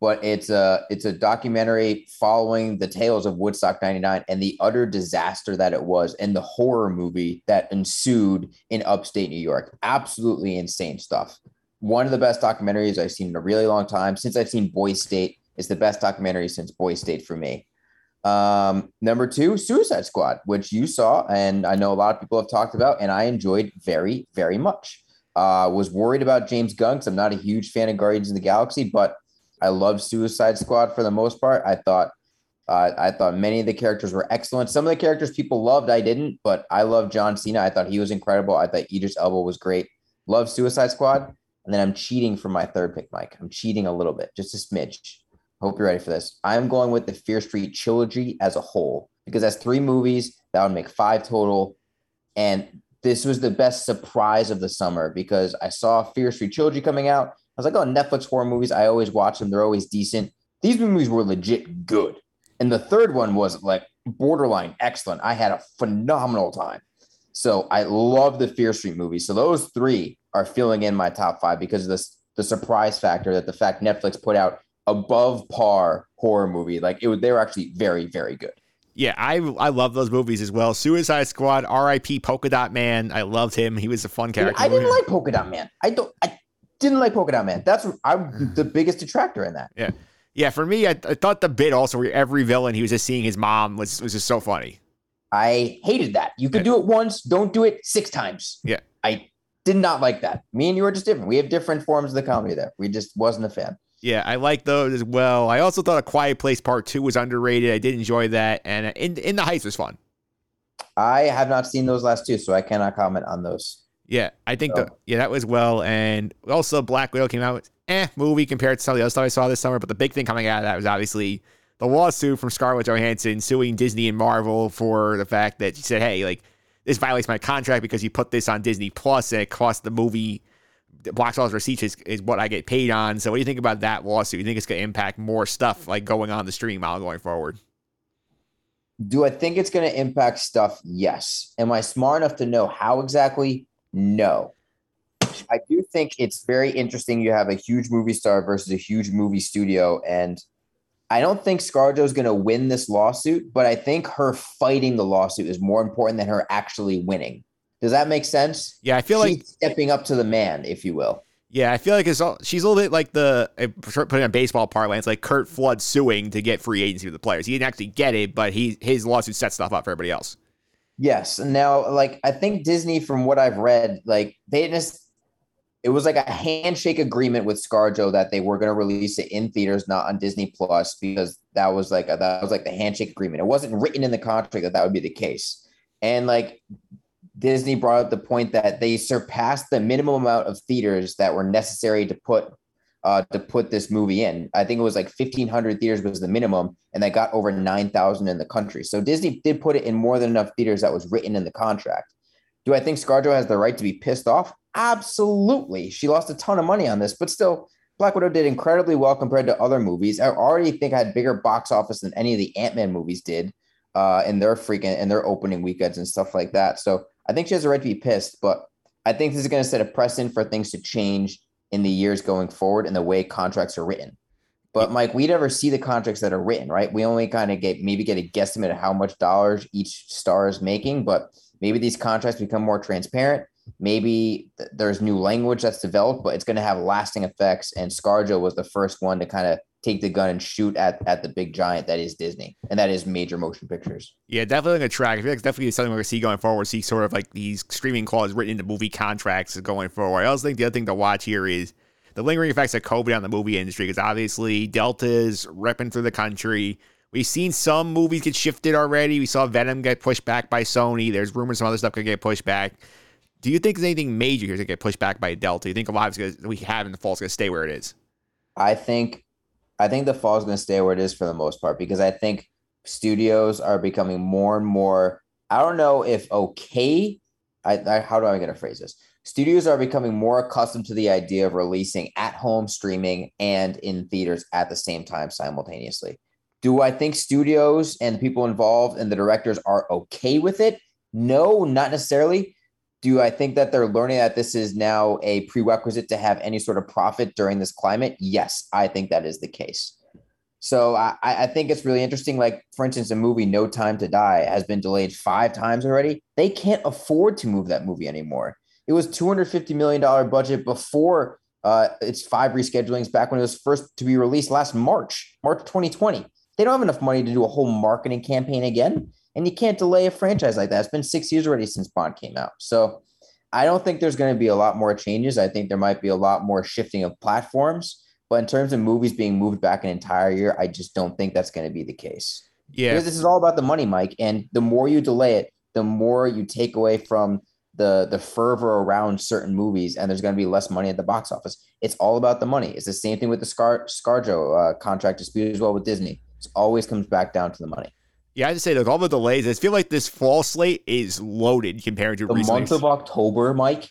But it's a it's a documentary following the tales of Woodstock '99 and the utter disaster that it was, and the horror movie that ensued in upstate New York. Absolutely insane stuff. One of the best documentaries I've seen in a really long time. Since I've seen Boys State, is the best documentary since Boys State for me. Um, number two, Suicide Squad, which you saw, and I know a lot of people have talked about, and I enjoyed very, very much. Uh, was worried about James Gunn because I'm not a huge fan of Guardians of the Galaxy, but I love Suicide Squad for the most part. I thought uh, I thought many of the characters were excellent. Some of the characters people loved, I didn't, but I love John Cena. I thought he was incredible. I thought Idris Elba was great. Love Suicide Squad. And then I'm cheating for my third pick, Mike. I'm cheating a little bit, just a smidge. Hope you're ready for this. I'm going with the Fear Street trilogy as a whole because that's three movies. That would make five total. And this was the best surprise of the summer because I saw Fear Street trilogy coming out. I was like, oh, Netflix horror movies. I always watch them. They're always decent. These movies were legit good. And the third one was like borderline excellent. I had a phenomenal time. So I love the Fear Street movies. So those three are filling in my top five because of this the surprise factor that the fact Netflix put out above par horror movie. Like it was they were actually very, very good. Yeah, I I love those movies as well. Suicide Squad, R.I.P. Polka Dot Man. I loved him. He was a fun character. I didn't like Polka Dot Man. I don't. I didn't like Polka Dot Man. That's I'm the mm-hmm. biggest detractor in that. Yeah, yeah. For me, I, I thought the bit also where every villain he was just seeing his mom was was just so funny. I hated that. You could do it once, don't do it six times. Yeah. I did not like that. Me and you are just different. We have different forms of the comedy there. We just wasn't a fan. Yeah, I like those as well. I also thought A Quiet Place Part Two was underrated. I did enjoy that, and in in the Heights was fun. I have not seen those last two, so I cannot comment on those. Yeah, I think so. the, yeah that was well, and also Black Widow came out eh movie compared to some of the other stuff I saw this summer. But the big thing coming out of that was obviously the lawsuit from Scarlett Johansson suing Disney and Marvel for the fact that she said, "Hey, like this violates my contract because you put this on Disney Plus and it cost the movie." The box office receipts is, is what I get paid on. So, what do you think about that lawsuit? You think it's going to impact more stuff like going on the stream model going forward? Do I think it's going to impact stuff? Yes. Am I smart enough to know how exactly? No. I do think it's very interesting. You have a huge movie star versus a huge movie studio, and I don't think ScarJo is going to win this lawsuit, but I think her fighting the lawsuit is more important than her actually winning. Does that make sense? Yeah, I feel she's like stepping up to the man, if you will. Yeah, I feel like it's all, she's a little bit like the uh, putting on baseball parlance, like Curt Flood suing to get free agency with the players. He didn't actually get it, but he his lawsuit set stuff up for everybody else. Yes. Now, like I think Disney, from what I've read, like they just it was like a handshake agreement with ScarJo that they were going to release it in theaters, not on Disney Plus, because that was like a, that was like the handshake agreement. It wasn't written in the contract that that would be the case, and like Disney brought up the point that they surpassed the minimum amount of theaters that were necessary to put uh, to put this movie in. I think it was like 1,500 theaters was the minimum, and they got over 9,000 in the country. So Disney did put it in more than enough theaters that was written in the contract. Do I think ScarJo has the right to be pissed off? Absolutely. She lost a ton of money on this, but still, Black Widow did incredibly well compared to other movies. I already think I had bigger box office than any of the Ant Man movies did uh, in their freaking in their opening weekends and stuff like that. So I think she has a right to be pissed, but I think this is going to set a precedent for things to change in the years going forward and the way contracts are written. But Mike, we never see the contracts that are written, right? We only kind of get maybe get a guesstimate of how much dollars each star is making, but maybe these contracts become more transparent maybe th- there's new language that's developed, but it's going to have lasting effects. And ScarJo was the first one to kind of take the gun and shoot at, at the big giant that is Disney, and that is major motion pictures. Yeah, definitely a track. I feel like it's definitely something we're going to see going forward. See sort of like these screaming clauses written into movie contracts going forward. I also think the other thing to watch here is the lingering effects of COVID on the movie industry, because obviously Delta's ripping through the country. We've seen some movies get shifted already. We saw Venom get pushed back by Sony. There's rumors some other stuff could get pushed back. Do you think there's anything major here to get pushed back by Delta? Do you think a lot of we have in the fall is going to stay where it is? I think, I think the fall is going to stay where it is for the most part because I think studios are becoming more and more. I don't know if okay. I, I how do I get to phrase this? Studios are becoming more accustomed to the idea of releasing at home streaming and in theaters at the same time simultaneously. Do I think studios and the people involved and the directors are okay with it? No, not necessarily do I think that they're learning that this is now a prerequisite to have any sort of profit during this climate? Yes, I think that is the case. So I, I think it's really interesting. Like, for instance, a movie No Time to Die has been delayed five times already. They can't afford to move that movie anymore. It was $250 million budget before uh, its five reschedulings back when it was first to be released last March, March 2020. They don't have enough money to do a whole marketing campaign again. And you can't delay a franchise like that. It's been six years already since Bond came out. So I don't think there's going to be a lot more changes. I think there might be a lot more shifting of platforms. But in terms of movies being moved back an entire year, I just don't think that's going to be the case. Yeah. Because this is all about the money, Mike. And the more you delay it, the more you take away from the the fervor around certain movies, and there's going to be less money at the box office. It's all about the money. It's the same thing with the Scar ScarJo uh, contract dispute as well with Disney. It always comes back down to the money. Yeah, I just say like all the delays. I feel like this fall slate is loaded compared to The recent month of October, Mike.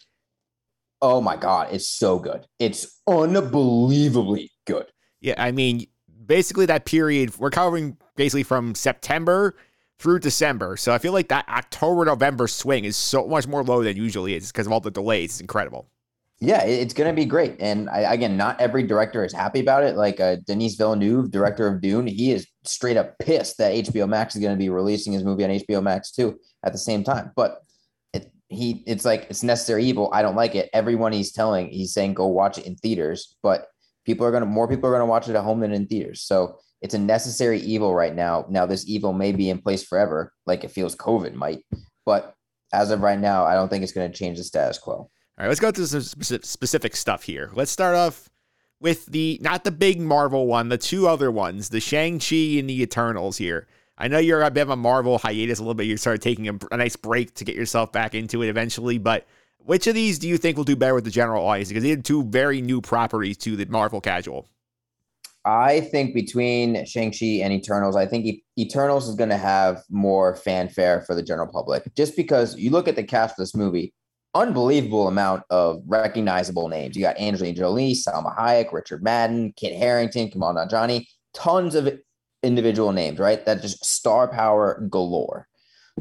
Oh my God, it's so good. It's unbelievably good. Yeah, I mean, basically that period we're covering basically from September through December. So I feel like that October November swing is so much more low than usually is because of all the delays. It's incredible. Yeah, it's going to be great. And I, again, not every director is happy about it. Like uh, Denis Villeneuve, director of Dune, he is straight up pissed that HBO Max is going to be releasing his movie on HBO Max too at the same time. But it, he, it's like it's necessary evil. I don't like it. Everyone he's telling, he's saying go watch it in theaters, but people are going to more people are going to watch it at home than in theaters. So it's a necessary evil right now. Now this evil may be in place forever, like it feels COVID might, but as of right now, I don't think it's going to change the status quo. All right, let's go to some specific stuff here. Let's start off with the not the big Marvel one, the two other ones, the Shang-Chi and the Eternals here. I know you're a bit of a Marvel hiatus a little bit. You started taking a, a nice break to get yourself back into it eventually, but which of these do you think will do better with the general audience? Because they had two very new properties to the Marvel casual. I think between Shang-Chi and Eternals, I think Eternals is going to have more fanfare for the general public just because you look at the cast of this movie, unbelievable amount of recognizable names. You got Angelina Jolie, Salma Hayek, Richard Madden, Kit Harington, Kumail Nanjiani, tons of individual names, right? That just star power galore.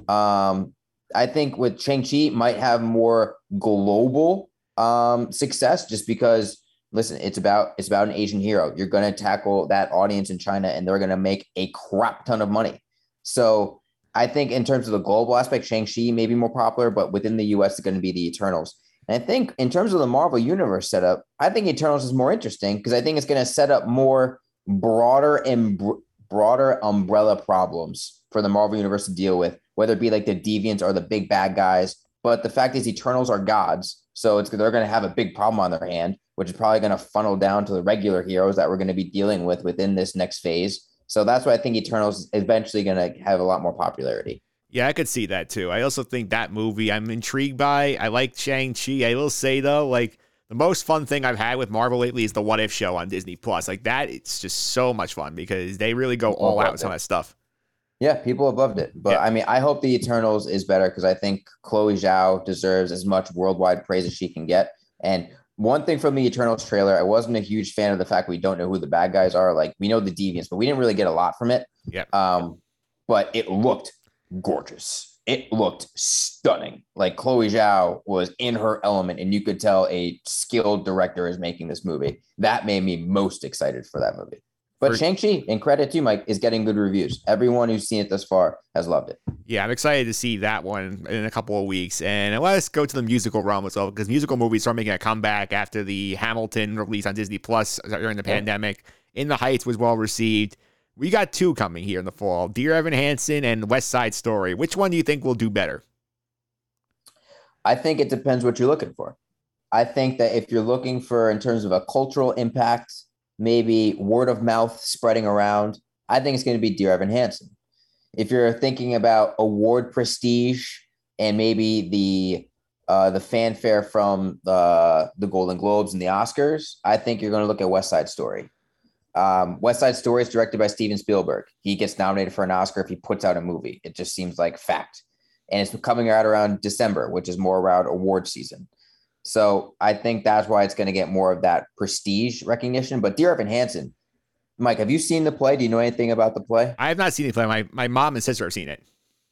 Um, I think with Shang-Chi might have more global um, success just because listen, it's about it's about an Asian hero. You're to tackle that audience in China, and they're to make a crap ton of money. So I think in terms of the global aspect, Shang Chi may be more popular, but within the U.S., it's going to be the Eternals. And I think in terms of the Marvel Universe setup, I think Eternals is more interesting because I think it's going to set up more broader and br- broader umbrella problems for the Marvel Universe to deal with, whether it be like the deviants or the big bad guys. But the fact is, Eternals are gods, so it's they're going to have a big problem on their hand, which is probably going to funnel down to the regular heroes that we're going to be dealing with within this next phase. So that's why I think Eternals is eventually going to have a lot more popularity. Yeah, I could see that too. I also think that movie I'm intrigued by. I like Shang-Chi. I will say though, like the most fun thing I've had with Marvel lately is the What If show on Disney Plus. Like that, it's just so much fun because they really go all out with some of that stuff. Yeah, people have loved it. But Yeah. I mean, I hope the Eternals is better because I think Chloe Zhao deserves as much worldwide praise as she can get. And one thing from the Eternals trailer, I wasn't a huge fan of the fact we don't know who the bad guys are. Like we know the deviants, but we didn't really get a lot from it. Yeah. Um, but it looked gorgeous. It looked stunning. Like Chloe Zhao was in her element, and you could tell a skilled director is making this movie. That made me most excited for that movie. But For- Shang-Chi, and credit to Mike, is getting good reviews. Everyone who's seen it thus far has loved it. Yeah, I'm excited to see that one in a couple of weeks. And let's go to the musical realm as well, because musical movies are making a comeback after the Hamilton release on Disney Plus during the Yeah. pandemic. In the Heights was well received. We got two coming here in the fall: Dear Evan Hansen and West Side Story. Which one do you think will do better? I think it depends what you're looking for. I think that if you're looking for, in terms of a cultural impact, maybe word of mouth spreading around, I think it's going to be Dear Evan Hansen. If you're thinking about award prestige and maybe the uh, the fanfare from the the Golden Globes and the Oscars, I think you're going to look at West Side Story. Um, West Side Story is directed by Steven Spielberg. He gets nominated for an Oscar if he puts out a movie. It just seems like fact and it's coming out around December, which is more around award season. So I think that's why it's going to get more of that prestige recognition. But Dear Evan Hansen, Mike, have you seen the play? Do you know anything about the play? I have not seen the play. My my mom and sister have seen it.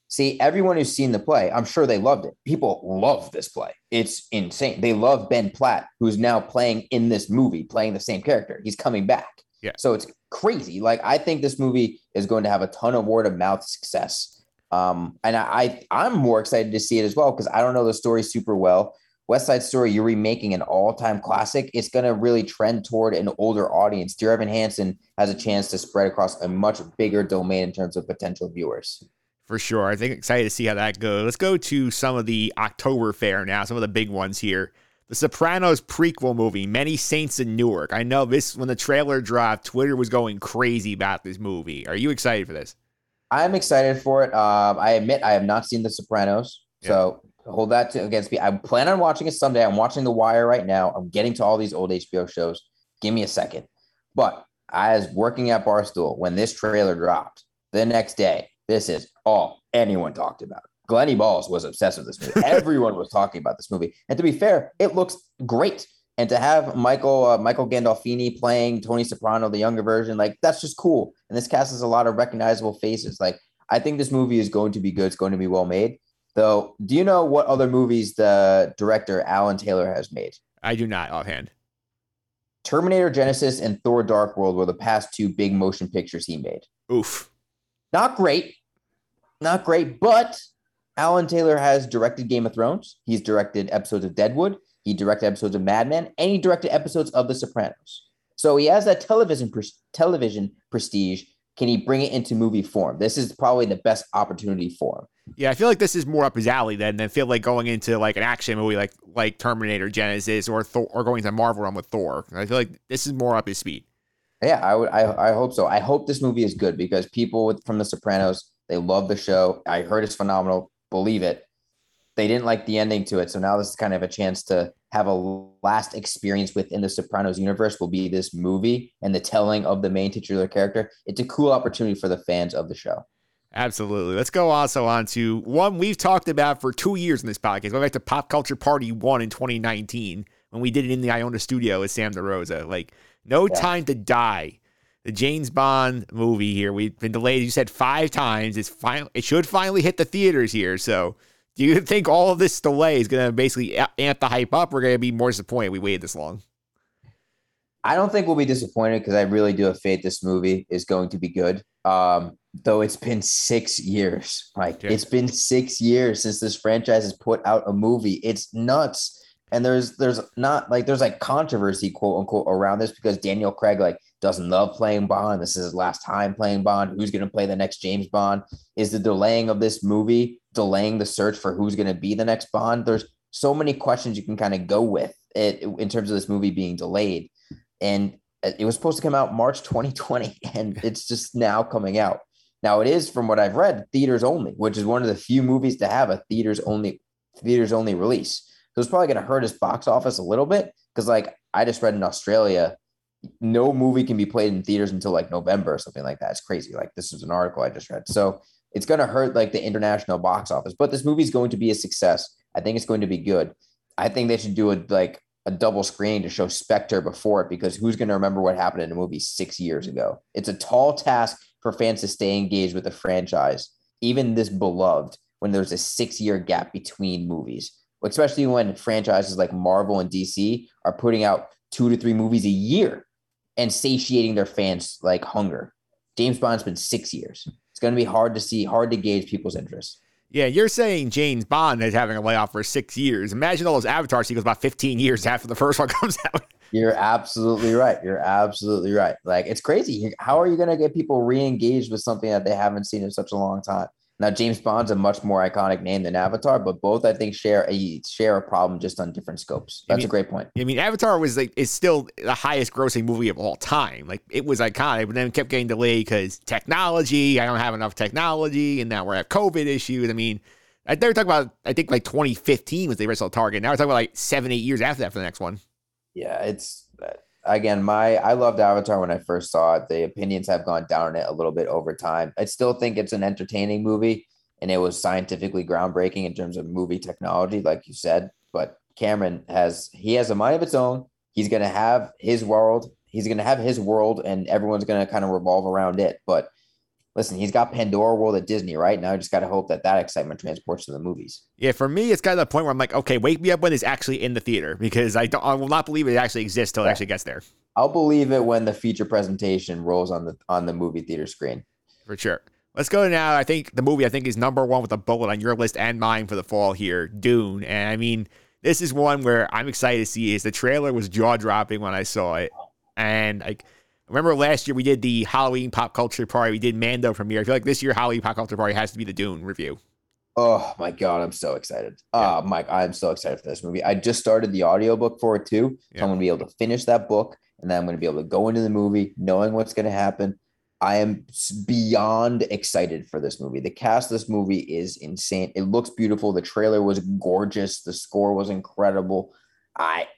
See, everyone who's seen the play, I'm sure they loved it. People love this play. It's insane. They love Ben Platt, who's now playing in this movie, playing the same character. He's coming back. Yeah. So it's crazy. Like I think this movie is going to have a ton of word of mouth success. Um, and I, I I'm more excited to see it as well because I don't know the story super well. West Side Story, you're remaking an all-time classic. It's going to really trend toward an older audience. Dear Evan Hansen has a chance to spread across a much bigger domain in terms of potential viewers. For sure. I think excited to see how that goes. Let's go to some of the October fare now, some of the big ones here. The Sopranos prequel movie, Many Saints in Newark. I know this when the trailer dropped, Twitter was going crazy about this movie. Are you excited for this? I'm excited for it. Um, I admit I have not seen The Sopranos, so hold that to, against me. I plan on watching it someday. I'm watching The Wire right now. I'm getting to all these old HBO shows. Give me a second. But as working at Barstool, when this trailer dropped, the next day, this is all anyone talked about. Glenny Balls was obsessed with this movie. <laughs> Everyone was talking about this movie. And to be fair, it looks great. And to have Michael uh, Michael Gandolfini playing Tony Soprano, the younger version, like that's just cool. And this cast has a lot of recognizable faces. Like I think this movie is going to be good. It's going to be well made. Though, do you know what other movies the director Alan Taylor has made? I do not offhand. Terminator Genisys and Thor Dark World were the past two big motion pictures he made. Oof. Not great. Not great, but Alan Taylor has directed Game of Thrones. He's directed episodes of Deadwood. He directed episodes of Mad Men, and he directed episodes of The Sopranos. So he has that television television prestige. Can he bring it into movie form? This is probably the best opportunity for him. Yeah, I feel like this is more up his alley than than feel like going into like an action movie like like Terminator Genisys or Thor or going to Marvel run with Thor. I feel like this is more up his speed. Yeah, I would. I, I hope so. I hope this movie is good because people with, from The Sopranos they love the show. I heard it's phenomenal. Believe it. They didn't like the ending to it, so now this is kind of a chance to have a last experience within the Sopranos universe. Will be this movie and the telling of the main titular character. It's a cool opportunity for the fans of the show. Absolutely. Let's go also on to one we've talked about for two years in this podcast. Going back to Pop Culture Party 1 in 2019 when we did it in the Iona studio with Sam DeRosa. Like, No Yeah. Time to Die. The James Bond movie here. We've been delayed, you said, five times. It's final, It should finally hit the theaters here. So, do you think all of this delay is going to basically amp the hype up? We're going to be more disappointed we waited this long. I don't think we'll be disappointed because I really do have faith this movie is going to be good. Um, though it's been six years. Like Yeah. it's been six years since this franchise has put out a movie. It's nuts. And there's there's not like there's like controversy quote unquote around this because Daniel Craig like doesn't love playing Bond. This is his last time playing Bond. Who's gonna play the next James Bond? Is the delaying of this movie delaying the search for who's gonna be the next Bond? There's so many questions you can kind of go with it in terms of this movie being delayed and it was supposed to come out March 2020, <laughs> and it's just now coming out. Now it is, from what I've read, theaters only, which is one of the few movies to have a theaters only theaters only release. So it's probably going to hurt his box office a little bit because, like, I just read in Australia, no movie can be played in theaters until like November or something like that. It's crazy. Like this is an article I just read, so it's going to hurt like the international box office. But this movie is going to be a success. I think it's going to be good. I think they should do a like a double screen to show Spectre before it because who's going to remember what happened in a movie six years ago? It's a tall task for fans to stay engaged with the franchise, even this beloved, when there's a six year gap between movies, especially when franchises like Marvel and DC are putting out two to three movies a year and satiating their fans like hunger. James Bond's been six years. Going to be hard to see, hard to gauge people's interest. Yeah, you're saying James Bond is having a layoff for six years. Imagine all those Avatar sequels about 15 years after the first one <laughs> comes out. You're absolutely right. You're absolutely right. Like it's crazy. How are you going to get people re-engaged with something that they haven't seen in such a long time? Now, James Bond's a much more iconic name than Avatar, but both I think share a share a problem just on different scopes. That's mean- a great point. I mean, Avatar was like is still the highest grossing movie of all time. Like it was iconic, but then it kept getting delayed because technology. I don't have enough technology, and now we're at COVID issues. I mean, I- they were talking about I think like 2015 was the original target. Now we're talking about like seven, eight years after that for the next one. Yeah, it's again my I loved Avatar when I first saw it. The opinions have gone down it a little bit over time. I still think it's an entertaining movie and it was scientifically groundbreaking in terms of movie technology, like you said. But Cameron has he has a mind of its own. He's gonna have his world. He's gonna have his world, and everyone's gonna kind of revolve around it. But listen, he's got Pandora World at Disney, right? Now I just gotta hope that that excitement transports to the movies. Yeah, for me, it's got to the point where I'm like, okay, wake me up when it's actually in the theater because I don't, I will not believe it actually exists till it actually gets there I'll believe it when the feature presentation rolls on the on the movie theater screen. for sure. Let's go now. I think the movie I think is number one with a bullet on your list and mine for the fall here, Dune. And I mean, this is one where I'm excited to see. Is the trailer was jaw dropping when I saw it, and like. Remember last year we did the Halloween pop culture party. We did Mando premiere. I feel like this year Halloween pop culture party has to be the Dune review. Oh my god, I'm so excited. Uh Mike, I'm so excited for this movie. I just started the audiobook for it too. So Yeah. I'm gonna be able to finish that book and then I'm gonna be able to go into the movie knowing what's gonna happen. I am beyond excited for this movie. The cast of this movie is insane. It looks beautiful. The trailer was gorgeous. The score was incredible. I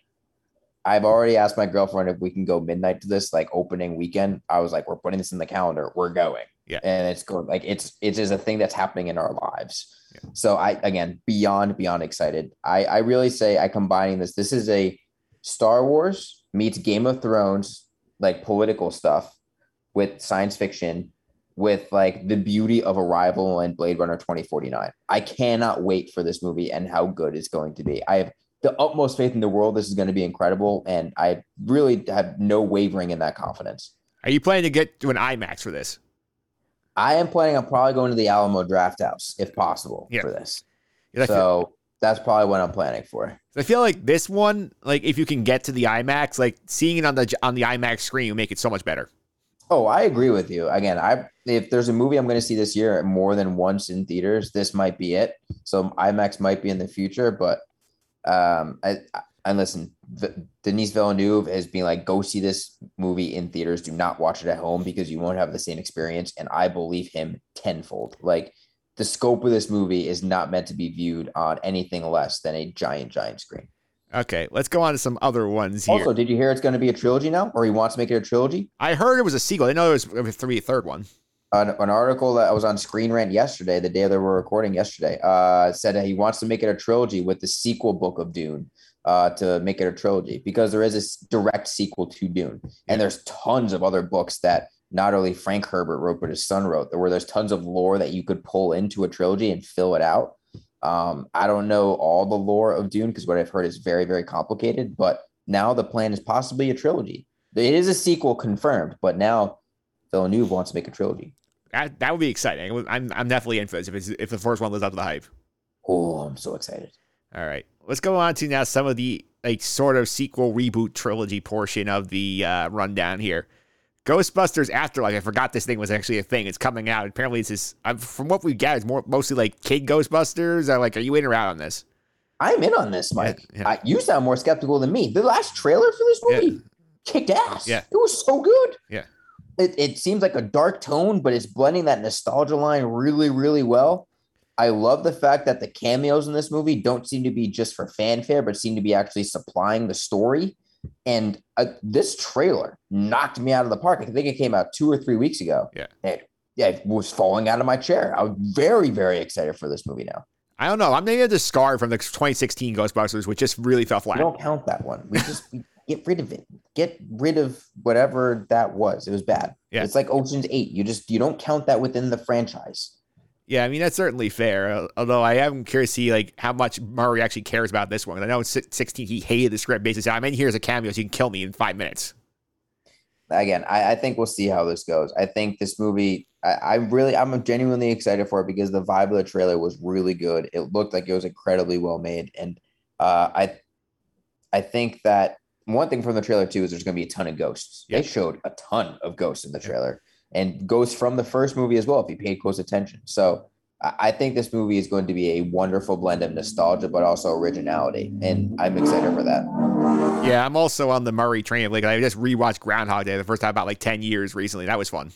I've already asked my girlfriend if we can go midnight to this, like opening weekend. I was like, we're putting this in the calendar. We're going. Yeah. And it's going like it's it is a thing that's happening in our lives. Yeah. So I again beyond beyond excited. I I really say I combining this. This is a Star Wars meets Game of Thrones, like political stuff with science fiction, with like the beauty of Arrival and Blade Runner 2049. I cannot wait for this movie and how good it's going to be. I have the utmost faith in the world. This is going to be incredible. And I really have no wavering in that confidence. Are you planning to get to an IMAX for this? I am planning on probably going to the Alamo Drafthouse if possible Yeah. for this. Feel, So that's probably what I'm planning for. I feel like this one, like if you can get to the IMAX, like seeing it on the on the IMAX screen will make it so much better. Oh, I agree with you. Again, I if there's a movie I'm going to see this year more than once in theaters, this might be it. So IMAX might be in the future, but um, I I- and listen, V- Denise Villeneuve has been like, go see this movie in theaters. Do not watch it at home because you won't have the same experience. And I believe him tenfold. Like the scope of this movie is not meant to be viewed on anything less than a giant, giant screen. Okay, let's go on to some other ones here. Also, did you hear it's going to be a trilogy now, or he wants to make it a trilogy? I heard it was a sequel. I know there was a three third one. An, an article that was on Screen Rant yesterday, the day that we're recording yesterday, uh, said that he wants to make it a trilogy with the sequel book of Dune uh, to make it a trilogy because there is a direct sequel to Dune. And there's tons of other books that not only Frank Herbert wrote, but his son wrote, where there's tons of lore that you could pull into a trilogy and fill it out. Um, I don't know all the lore of Dune because what I've heard is very, very complicated, but now the plan is possibly a trilogy. It is a sequel confirmed, but now Villeneuve wants to make a trilogy. That, that would be exciting. I'm, I'm definitely in for this if, it's, if the first one lives up to the hype. Oh, I'm so excited. All right, let's go on to now some of the like sort of sequel reboot trilogy portion of the uh, rundown here. Ghostbusters Afterlife. I forgot this thing was actually a thing. It's coming out. Apparently, it's this. I'm, from what we've got, it's more mostly like kid Ghostbusters. Are like, are you in or out on this? I'm in on this, Mike. yeah. I, you sound more skeptical than me. The last trailer for this Yeah. movie kicked ass. Yeah. It was so good. Yeah. It, it seems like a dark tone, but it's blending that nostalgia line really, really well. I love the fact that the cameos in this movie don't seem to be just for fanfare, but seem to be actually supplying the story. And uh, this trailer knocked me out of the park. I think it came out two or three weeks ago. Yeah. It, yeah, it was falling out of my chair. I'm very, very excited for this movie now. I don't know. I'm maybe discard from the 2016 Ghostbusters, which just really fell We flat. don't count that one. We just we get rid of it. Get rid of whatever that was. It was bad. Yeah. It's like Ocean's Eight. You just you don't count that within the franchise. Yeah, I mean that's certainly fair. uh, Although I am curious to see like how much Murray actually cares about this one. I know in 16 he hated the script. Basically, I'm in here as a cameo, so you can kill me in five minutes. Again, I, I think we'll see how this goes. I think this movie. I, I really, I'm genuinely excited for it because the vibe of the trailer was really good. It looked like it was incredibly well made, and uh, I, I think that one thing from the trailer too is there's going to be a ton of ghosts. Yeah. They showed a ton of ghosts in the trailer, and ghosts from the first movie as well. If you paid close attention, so I I think this movie is going to be a wonderful blend of nostalgia, but also originality, and I'm excited for that. Yeah, I'm also on the Murray train. Like I just rewatched Groundhog Day the first time about like 10 years recently. That was fun.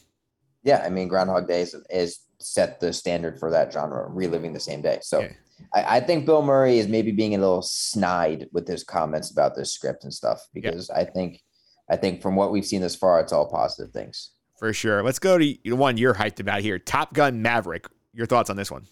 Yeah, I mean, Groundhog Day is, is set the standard for that genre, reliving the same day. So Yeah. I, I think Bill Murray is maybe being a little snide with his comments about this script and stuff because I think I think from what we've seen this far, it's all positive things. For sure. Let's go to the one you're hyped about here. Top Gun Maverick. Your thoughts on this one?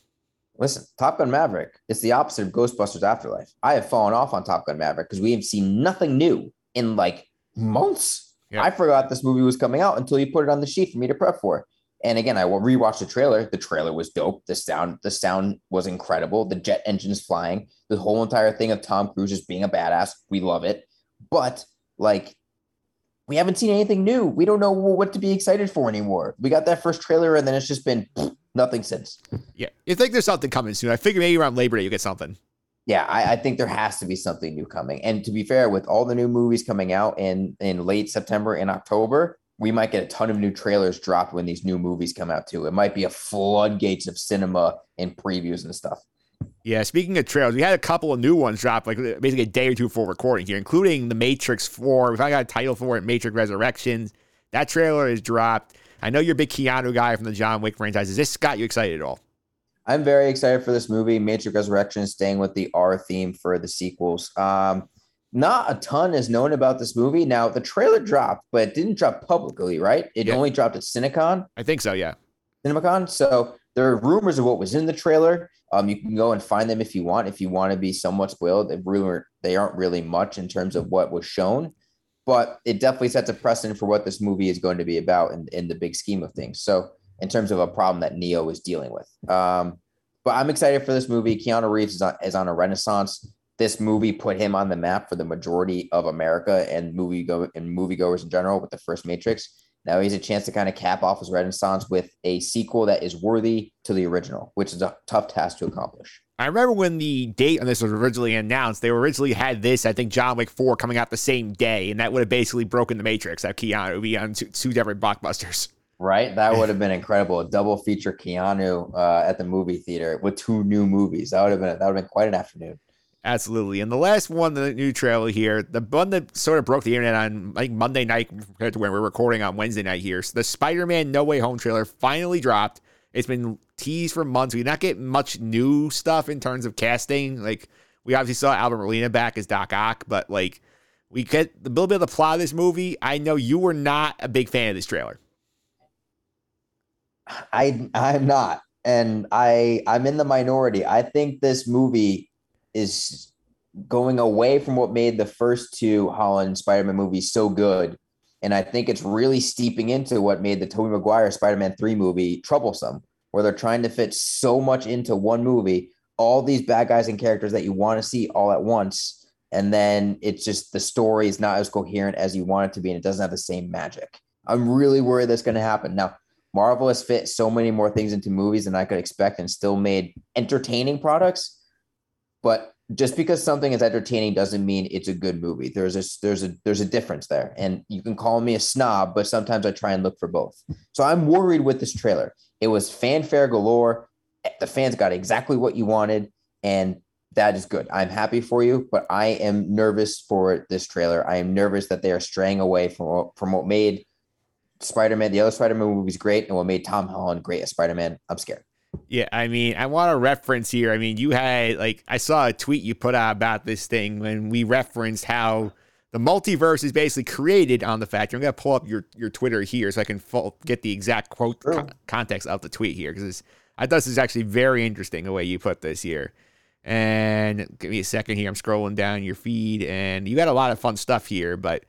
Listen, Top Gun Maverick, it's the opposite of Ghostbusters Afterlife. I have fallen off on Top Gun Maverick because we have seen nothing new in like months. Yeah. I forgot this movie was coming out until you put it on the sheet for me to prep for. And again, I rewatched the trailer. The trailer was dope. The sound, the sound was incredible. The jet engines flying, the whole entire thing of Tom Cruise just being a badass. We love it. But like we haven't seen anything new. We don't know what to be excited for anymore. We got that first trailer and then it's just been nothing since. Yeah. You think there's something coming soon? I figure maybe around Labor Day you get something. Yeah, I, I think there has to be something new coming. And to be fair, with all the new movies coming out in in late September and October, we might get a ton of new trailers dropped when these new movies come out too. It might be a floodgates of cinema and previews and stuff. Yeah, speaking of trailers, we had a couple of new ones drop, like basically a day or two before recording here, including The Matrix 4. We finally got a title for it, Matrix Resurrections. That trailer is dropped. I know you're a big Keanu guy from the John Wick franchise. Is this got you excited at all? I'm very excited for this movie, Matrix Resurrection, staying with the R theme for the sequels. Um, not a ton is known about this movie. Now, the trailer dropped, but it didn't drop publicly, right? It Yeah. only dropped at Cinecon. I think so, yeah. CinemaCon. So there are rumors of what was in the trailer. Um, you can go and find them if you want. If you want to be somewhat spoiled, they really they aren't really much in terms of what was shown, but it definitely sets a precedent for what this movie is going to be about in, in the big scheme of things. So in terms of a problem that Neo is dealing with, um, but I'm excited for this movie. Keanu Reeves is on, is on a renaissance. This movie put him on the map for the majority of America and movie go and moviegoers in general with the first Matrix. Now he has a chance to kind of cap off his renaissance with a sequel that is worthy to the original, which is a tough task to accomplish. I remember when the date on this was originally announced, they originally had this, I think, John Wick 4 coming out the same day, and that would have basically broken the Matrix. That Keanu would be on two, two different blockbusters. Right? That <laughs> would have been incredible. A double feature Keanu uh, at the movie theater with two new movies. That would have been that would have been quite an afternoon. Absolutely. And the last one, the new trailer here, the one that sort of broke the internet on like Monday night compared to when we're recording on Wednesday night here. So the Spider-Man No Way Home trailer finally dropped. It's been teased for months. We did not get much new stuff in terms of casting. Like we obviously saw Alfred Molina back as Doc Ock, but like we get a little bit of the plot of this movie. I know you were not a big fan of this trailer. I I'm not, and I I'm in the minority. I think this movie is going away from what made the first two Holland Spider-Man movies so good, and I think it's really steeping into what made the Tobey Maguire Spider-Man three movie troublesome, where they're trying to fit so much into one movie, all these bad guys and characters that you want to see all at once, and then it's just the story is not as coherent as you want it to be, and it doesn't have the same magic. I'm really worried that's going to happen now. Marvel has fit so many more things into movies than I could expect and still made entertaining products. But just because something is entertaining doesn't mean it's a good movie. There's a there's a there's a difference there. And you can call me a snob, but sometimes I try and look for both. So I'm worried with this trailer. It was fanfare galore. Eh, the fans got exactly what you wanted, and that is good. I'm happy for you, but I am nervous for this trailer. I am nervous that they are straying away from from what made Spider-Man, the other Spider-Man movies great, and what made Tom Holland great as Spider-Man. I'm scared. Yeah, I mean, I want to reference here. I mean, you had like I saw a tweet you put out about this thing when we referenced how the multiverse is basically created on the fact. I'm gonna pull up your your Twitter here so I can full, get the exact quote con- context of the tweet here because I thought this is actually very interesting the way you put this here. And give me a second here. I'm scrolling down your feed, and you got a lot of fun stuff here. But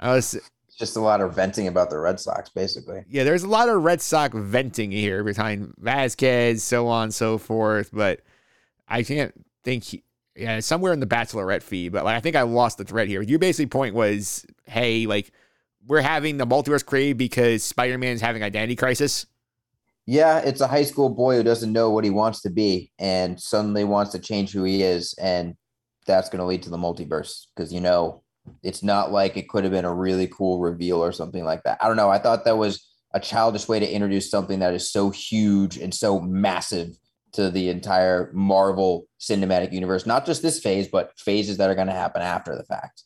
I was just a lot of venting about the Red Sox, basically. yeah, there's a lot of Red Sox venting here behind Vázquez, so on and so forth. But I can't think. He, yeah, somewhere in the Bachelorette feed, but like I think I lost the thread here. Your basic point was, hey, like we're having the multiverse created because Spider-Man's having identity crisis. Yeah, it's a high school boy who doesn't know what he wants to be and suddenly wants to change who he is. And that's going to lead to the multiverse because, you know, it's not like it could have been a really cool reveal or something like that. I don't know. I thought that was a childish way to introduce something that is so huge and so massive to the entire Marvel cinematic universe, not just this phase, but phases that are going to happen after the fact.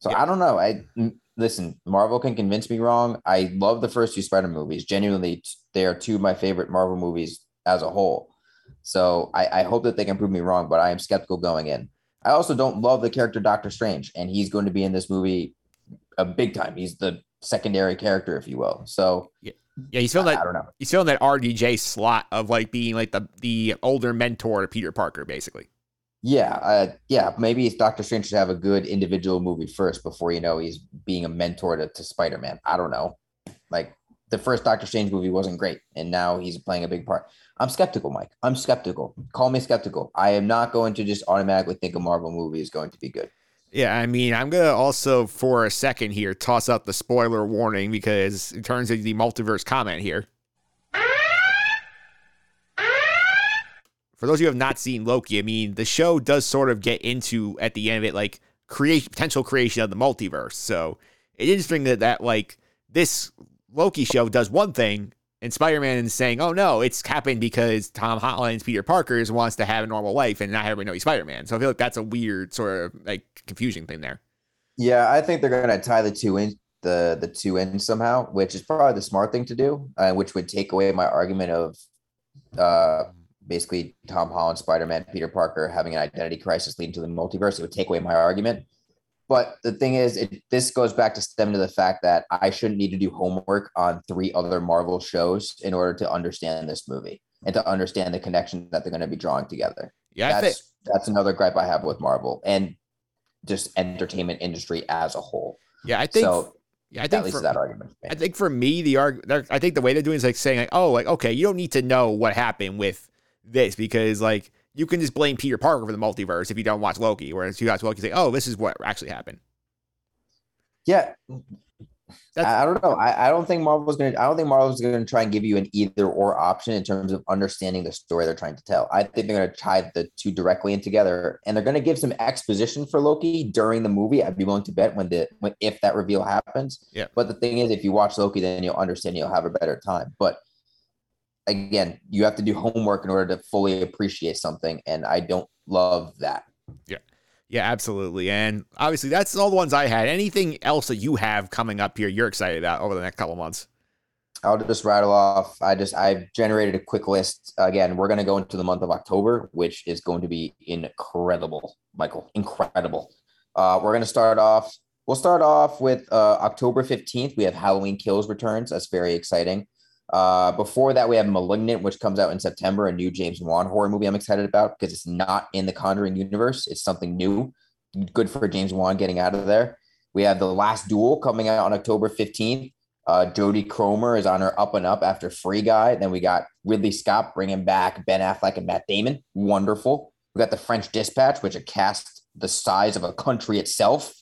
So I don't know. I mm, listen. Marvel can convince me wrong. I love the first two Spider movies. Genuinely, they are two of my favorite Marvel movies as a whole. So I, I hope that they can prove me wrong, but I am skeptical going in. I also don't love the character Doctor Strange, and he's going to be in this movie a big time. He's the secondary character, if you will. So Yeah, he's filling I, that I don't know. he's filling that RDJ slot of like being like the the older mentor to Peter Parker, basically. Yeah, uh, yeah. Maybe Doctor Strange should have a good individual movie first before you know he's being a mentor to, to Spider Man. I don't know. Like the first Doctor Strange movie wasn't great, and now he's playing a big part. I'm skeptical, Mike. I'm skeptical. Call me skeptical. I am not going to just automatically think a Marvel movie is going to be good. Yeah, I mean, I'm gonna also for a second here toss out the spoiler warning because in terms of the multiverse comment here. For those of you who have not seen Loki, I mean, the show does sort of get into at the end of it like create potential creation of the multiverse. So it is interesting that that like this Loki show does one thing, and Spider Man is saying, "Oh no, it's happened because Tom Holland's Peter Parker's wants to have a normal life, and not everybody know he's Spider Man." So I feel like that's a weird sort of like confusing thing there. Yeah, I think they're going to tie the two in the the two in somehow, which is probably the smart thing to do, uh, which would take away my argument of uh, basically Tom Holland, Spider Man, Peter Parker having an identity crisis leading to the multiverse. It would take away my argument. But the thing is, it, this goes back to stem to the fact that I shouldn't need to do homework on three other Marvel shows in order to understand this movie and to understand the connection that they're going to be drawing together. Yeah, I that's think that's another gripe I have with Marvel and just entertainment industry as a whole. yeah, I think so yeah, I that think leads for, that argument. I think for me, the arg- I think the way they're doing is like saying like, oh, like okay, you don't need to know what happened with this because like you can just blame Peter Parker for the multiverse if you don't watch Loki. Whereas you watch Loki, say, oh, this is what actually happened. Yeah. That's- I, don't know. I, I don't think Marvel's gonna I don't think Marvel's gonna try and give you an either or option in terms of understanding the story they're trying to tell. I think they're gonna tie the two directly in together and they're gonna give some exposition for Loki during the movie. I'd be willing to bet when the when if that reveal happens. Yeah. But the thing is if you watch Loki, then you'll understand you'll have a better time. But again, you have to do homework in order to fully appreciate something. And I don't love that. Yeah, Yeah, absolutely. And obviously, that's all the ones I had. Anything else that you have coming up here you're excited about over the next couple months? I'll just rattle off. I just I've generated a quick list. Again, we're gonna go into the month of October, which is going to be incredible, Michael. Incredible. Uh, we're gonna start off. We'll start off with uh, October fifteenth. We have Halloween Kills returns. That's very exciting. Uh, before that, we have Malignant, which comes out in September, a new James Wan horror movie I'm excited about because it's not in the Conjuring universe. It's something new. Good for James Wan getting out of there. We have The Last Duel coming out on October 15th. Uh, Jodie Comer is on her up and up after Free Guy. Then we got Ridley Scott bringing back Ben Affleck and Matt Damon. Wonderful. We got The French Dispatch, which a cast the size of a country itself.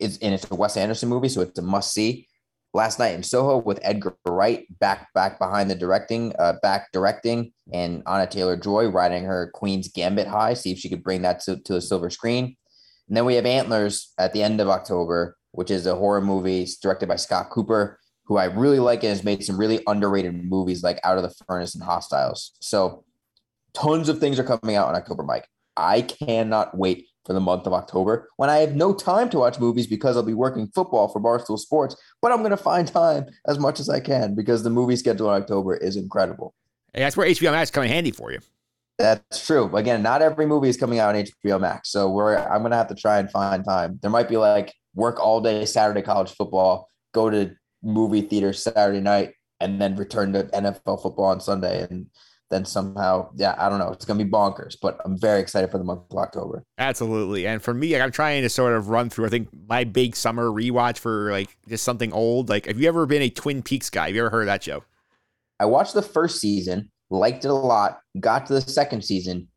Is and it's a Wes Anderson movie, so it's a must see. Last night in Soho with Edgar Wright back back behind the directing, uh, back directing, and Anya Taylor-Joy riding her Queen's Gambit high. See if she could bring that to, to the silver screen. And then we have Antlers at the end of October, which is a horror movie directed by Scott Cooper, who I really like and has made some really underrated movies like Out of the Furnace and Hostiles. So tons of things are coming out on October, Mike. I cannot wait for the month of October when I have no time to watch movies because I'll be working football for Barstool Sports, but I'm going to find time as much as I can because the movie schedule in October is incredible. And that's where HBO Max is coming handy for you. That's true. Again, not every movie is coming out on HBO Max, so we're I'm gonna have to try and find time. There might be like work all day Saturday college football, go to movie theater Saturday night, and then return to NFL football on Sunday, and then somehow, yeah, I don't know. It's gonna be bonkers, but I'm very excited for the month of October. Absolutely. And for me, like, I'm trying to sort of run through, I think, my big summer rewatch for like just something old. Like, have you ever been a Twin Peaks guy? Have you ever heard of that show? I watched the first season, liked it a lot, got to the second season,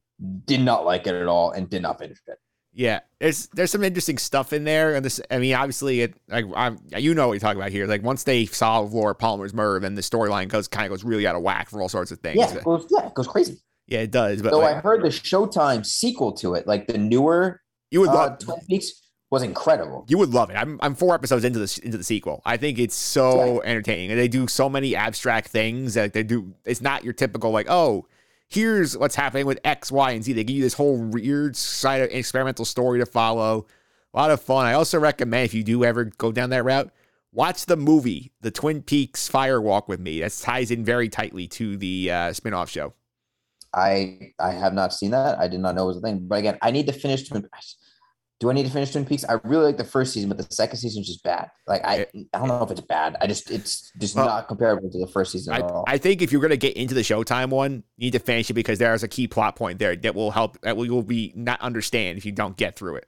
did not like it at all, and did not finish it. Yeah, there's there's some interesting stuff in there, and this I mean, obviously, it like I'm, you know what you're talking about here. Like once they solve Laura Palmer's murder, then the storyline goes kind of goes really out of whack for all sorts of things. Yeah, it goes, yeah, it goes crazy. Yeah, it does. But So like, I heard the Showtime sequel to it, like the newer you would uh, love Twin Peaks, was incredible. you would love it. I'm I'm four episodes into this into the sequel. I think it's so entertaining, and they do so many abstract things that they do. It's not your typical like oh. Here's what's happening with X, Y, and Z. They give you this whole weird side of experimental story to follow. A lot of fun. I also recommend if you do ever go down that route, watch the movie, The Twin Peaks Fire Walk with Me. That ties in very tightly to the uh, spin-off show. I I have not seen that. I did not know it was a thing. But again, I need to finish Twin. Do I need to finish Twin Peaks? I really like the first season, but the second season is just bad. Like I, I don't know if it's bad. I just it's just Well, not comparable to the first season I, at all. I think if you're gonna get into the Showtime one, you need to finish it because there's a key plot point there that will help that will you'll be not understand if you don't get through it.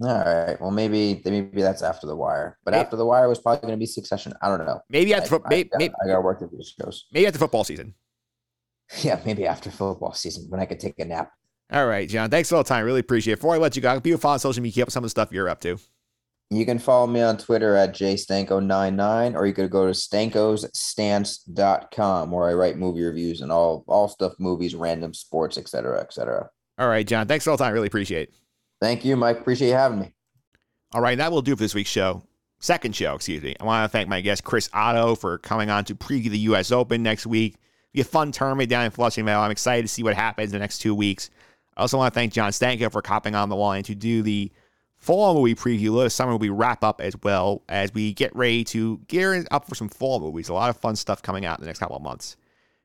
all right. Well, maybe maybe that's after the wire. But after the wire was probably going to be Succession. I don't know. Maybe after I, maybe, got- maybe, I gotta work through these shows. maybe after football season. <laughs> Yeah, maybe after football season when I could take a nap. All right, John. Thanks for all the time. Really appreciate it. Before I let you go, people follow on social media, keep up some of the stuff you're up to. You can follow me on Twitter at jstanko99, or you could go to stankosstance.com where I write movie reviews and all all stuff, movies, random sports, etc., etc. All right, John. Thanks for all the time. Really appreciate it. Thank you, Mike. Appreciate you having me. All right, that will do for this week's show. second show, excuse me. I want to thank my guest Chris Oddo for coming on to preview the U.S. Open next week. Be a fun tournament down in Flushing Meadow. I'm excited to see what happens in the next two weeks. I also want to thank John Stanko for copping on the line to do the fall movie preview. Let summer movie wrap up as well as we get ready to gear up for some fall movies. A lot of fun stuff coming out in the next couple of months.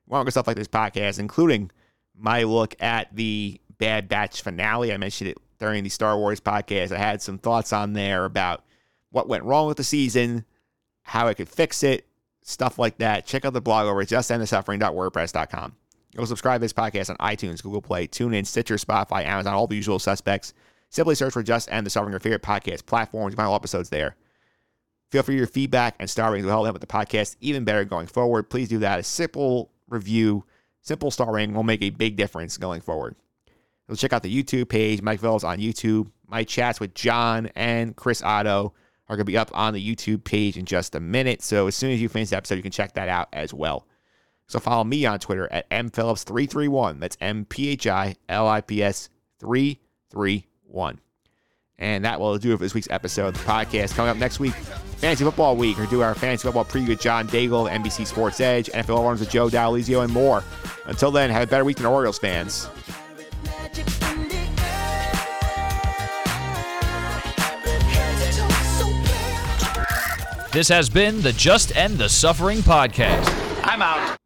More stuff like this podcast, including my look at the Bad Batch finale. I mentioned it during the Star Wars podcast. I had some thoughts on there about what went wrong with the season, how I could fix it, stuff like that. Check out the blog over at justendthesuffering.wordpress.com. Go subscribe to this podcast on iTunes, Google Play, TuneIn, Stitcher, Spotify, Amazon, all the usual suspects. Simply search for Just End the Suffering, your favorite podcast platforms. You find all episodes there. Feel free your feedback and star ratings will help with the podcast even better going forward. Please do that. A simple review, simple star rating will make a big difference going forward. So check out the YouTube page, Mike Phillips on YouTube. My chats with John and Chris Oddo are going to be up on the YouTube page in just a minute. So as soon as you finish the episode, you can check that out as well. So follow me on Twitter at mphillips331. That's M P H I L I P S 331. And that will do it for this week's episode of the podcast. Coming up next week, Fantasy Football Week. We're do our Fantasy Football preview with John Daigle, NBC Sports Edge, NFL runs with Joe Dallizio, and more. Until then, have a better week than Orioles fans. This has been the Just End the Suffering podcast. I'm out.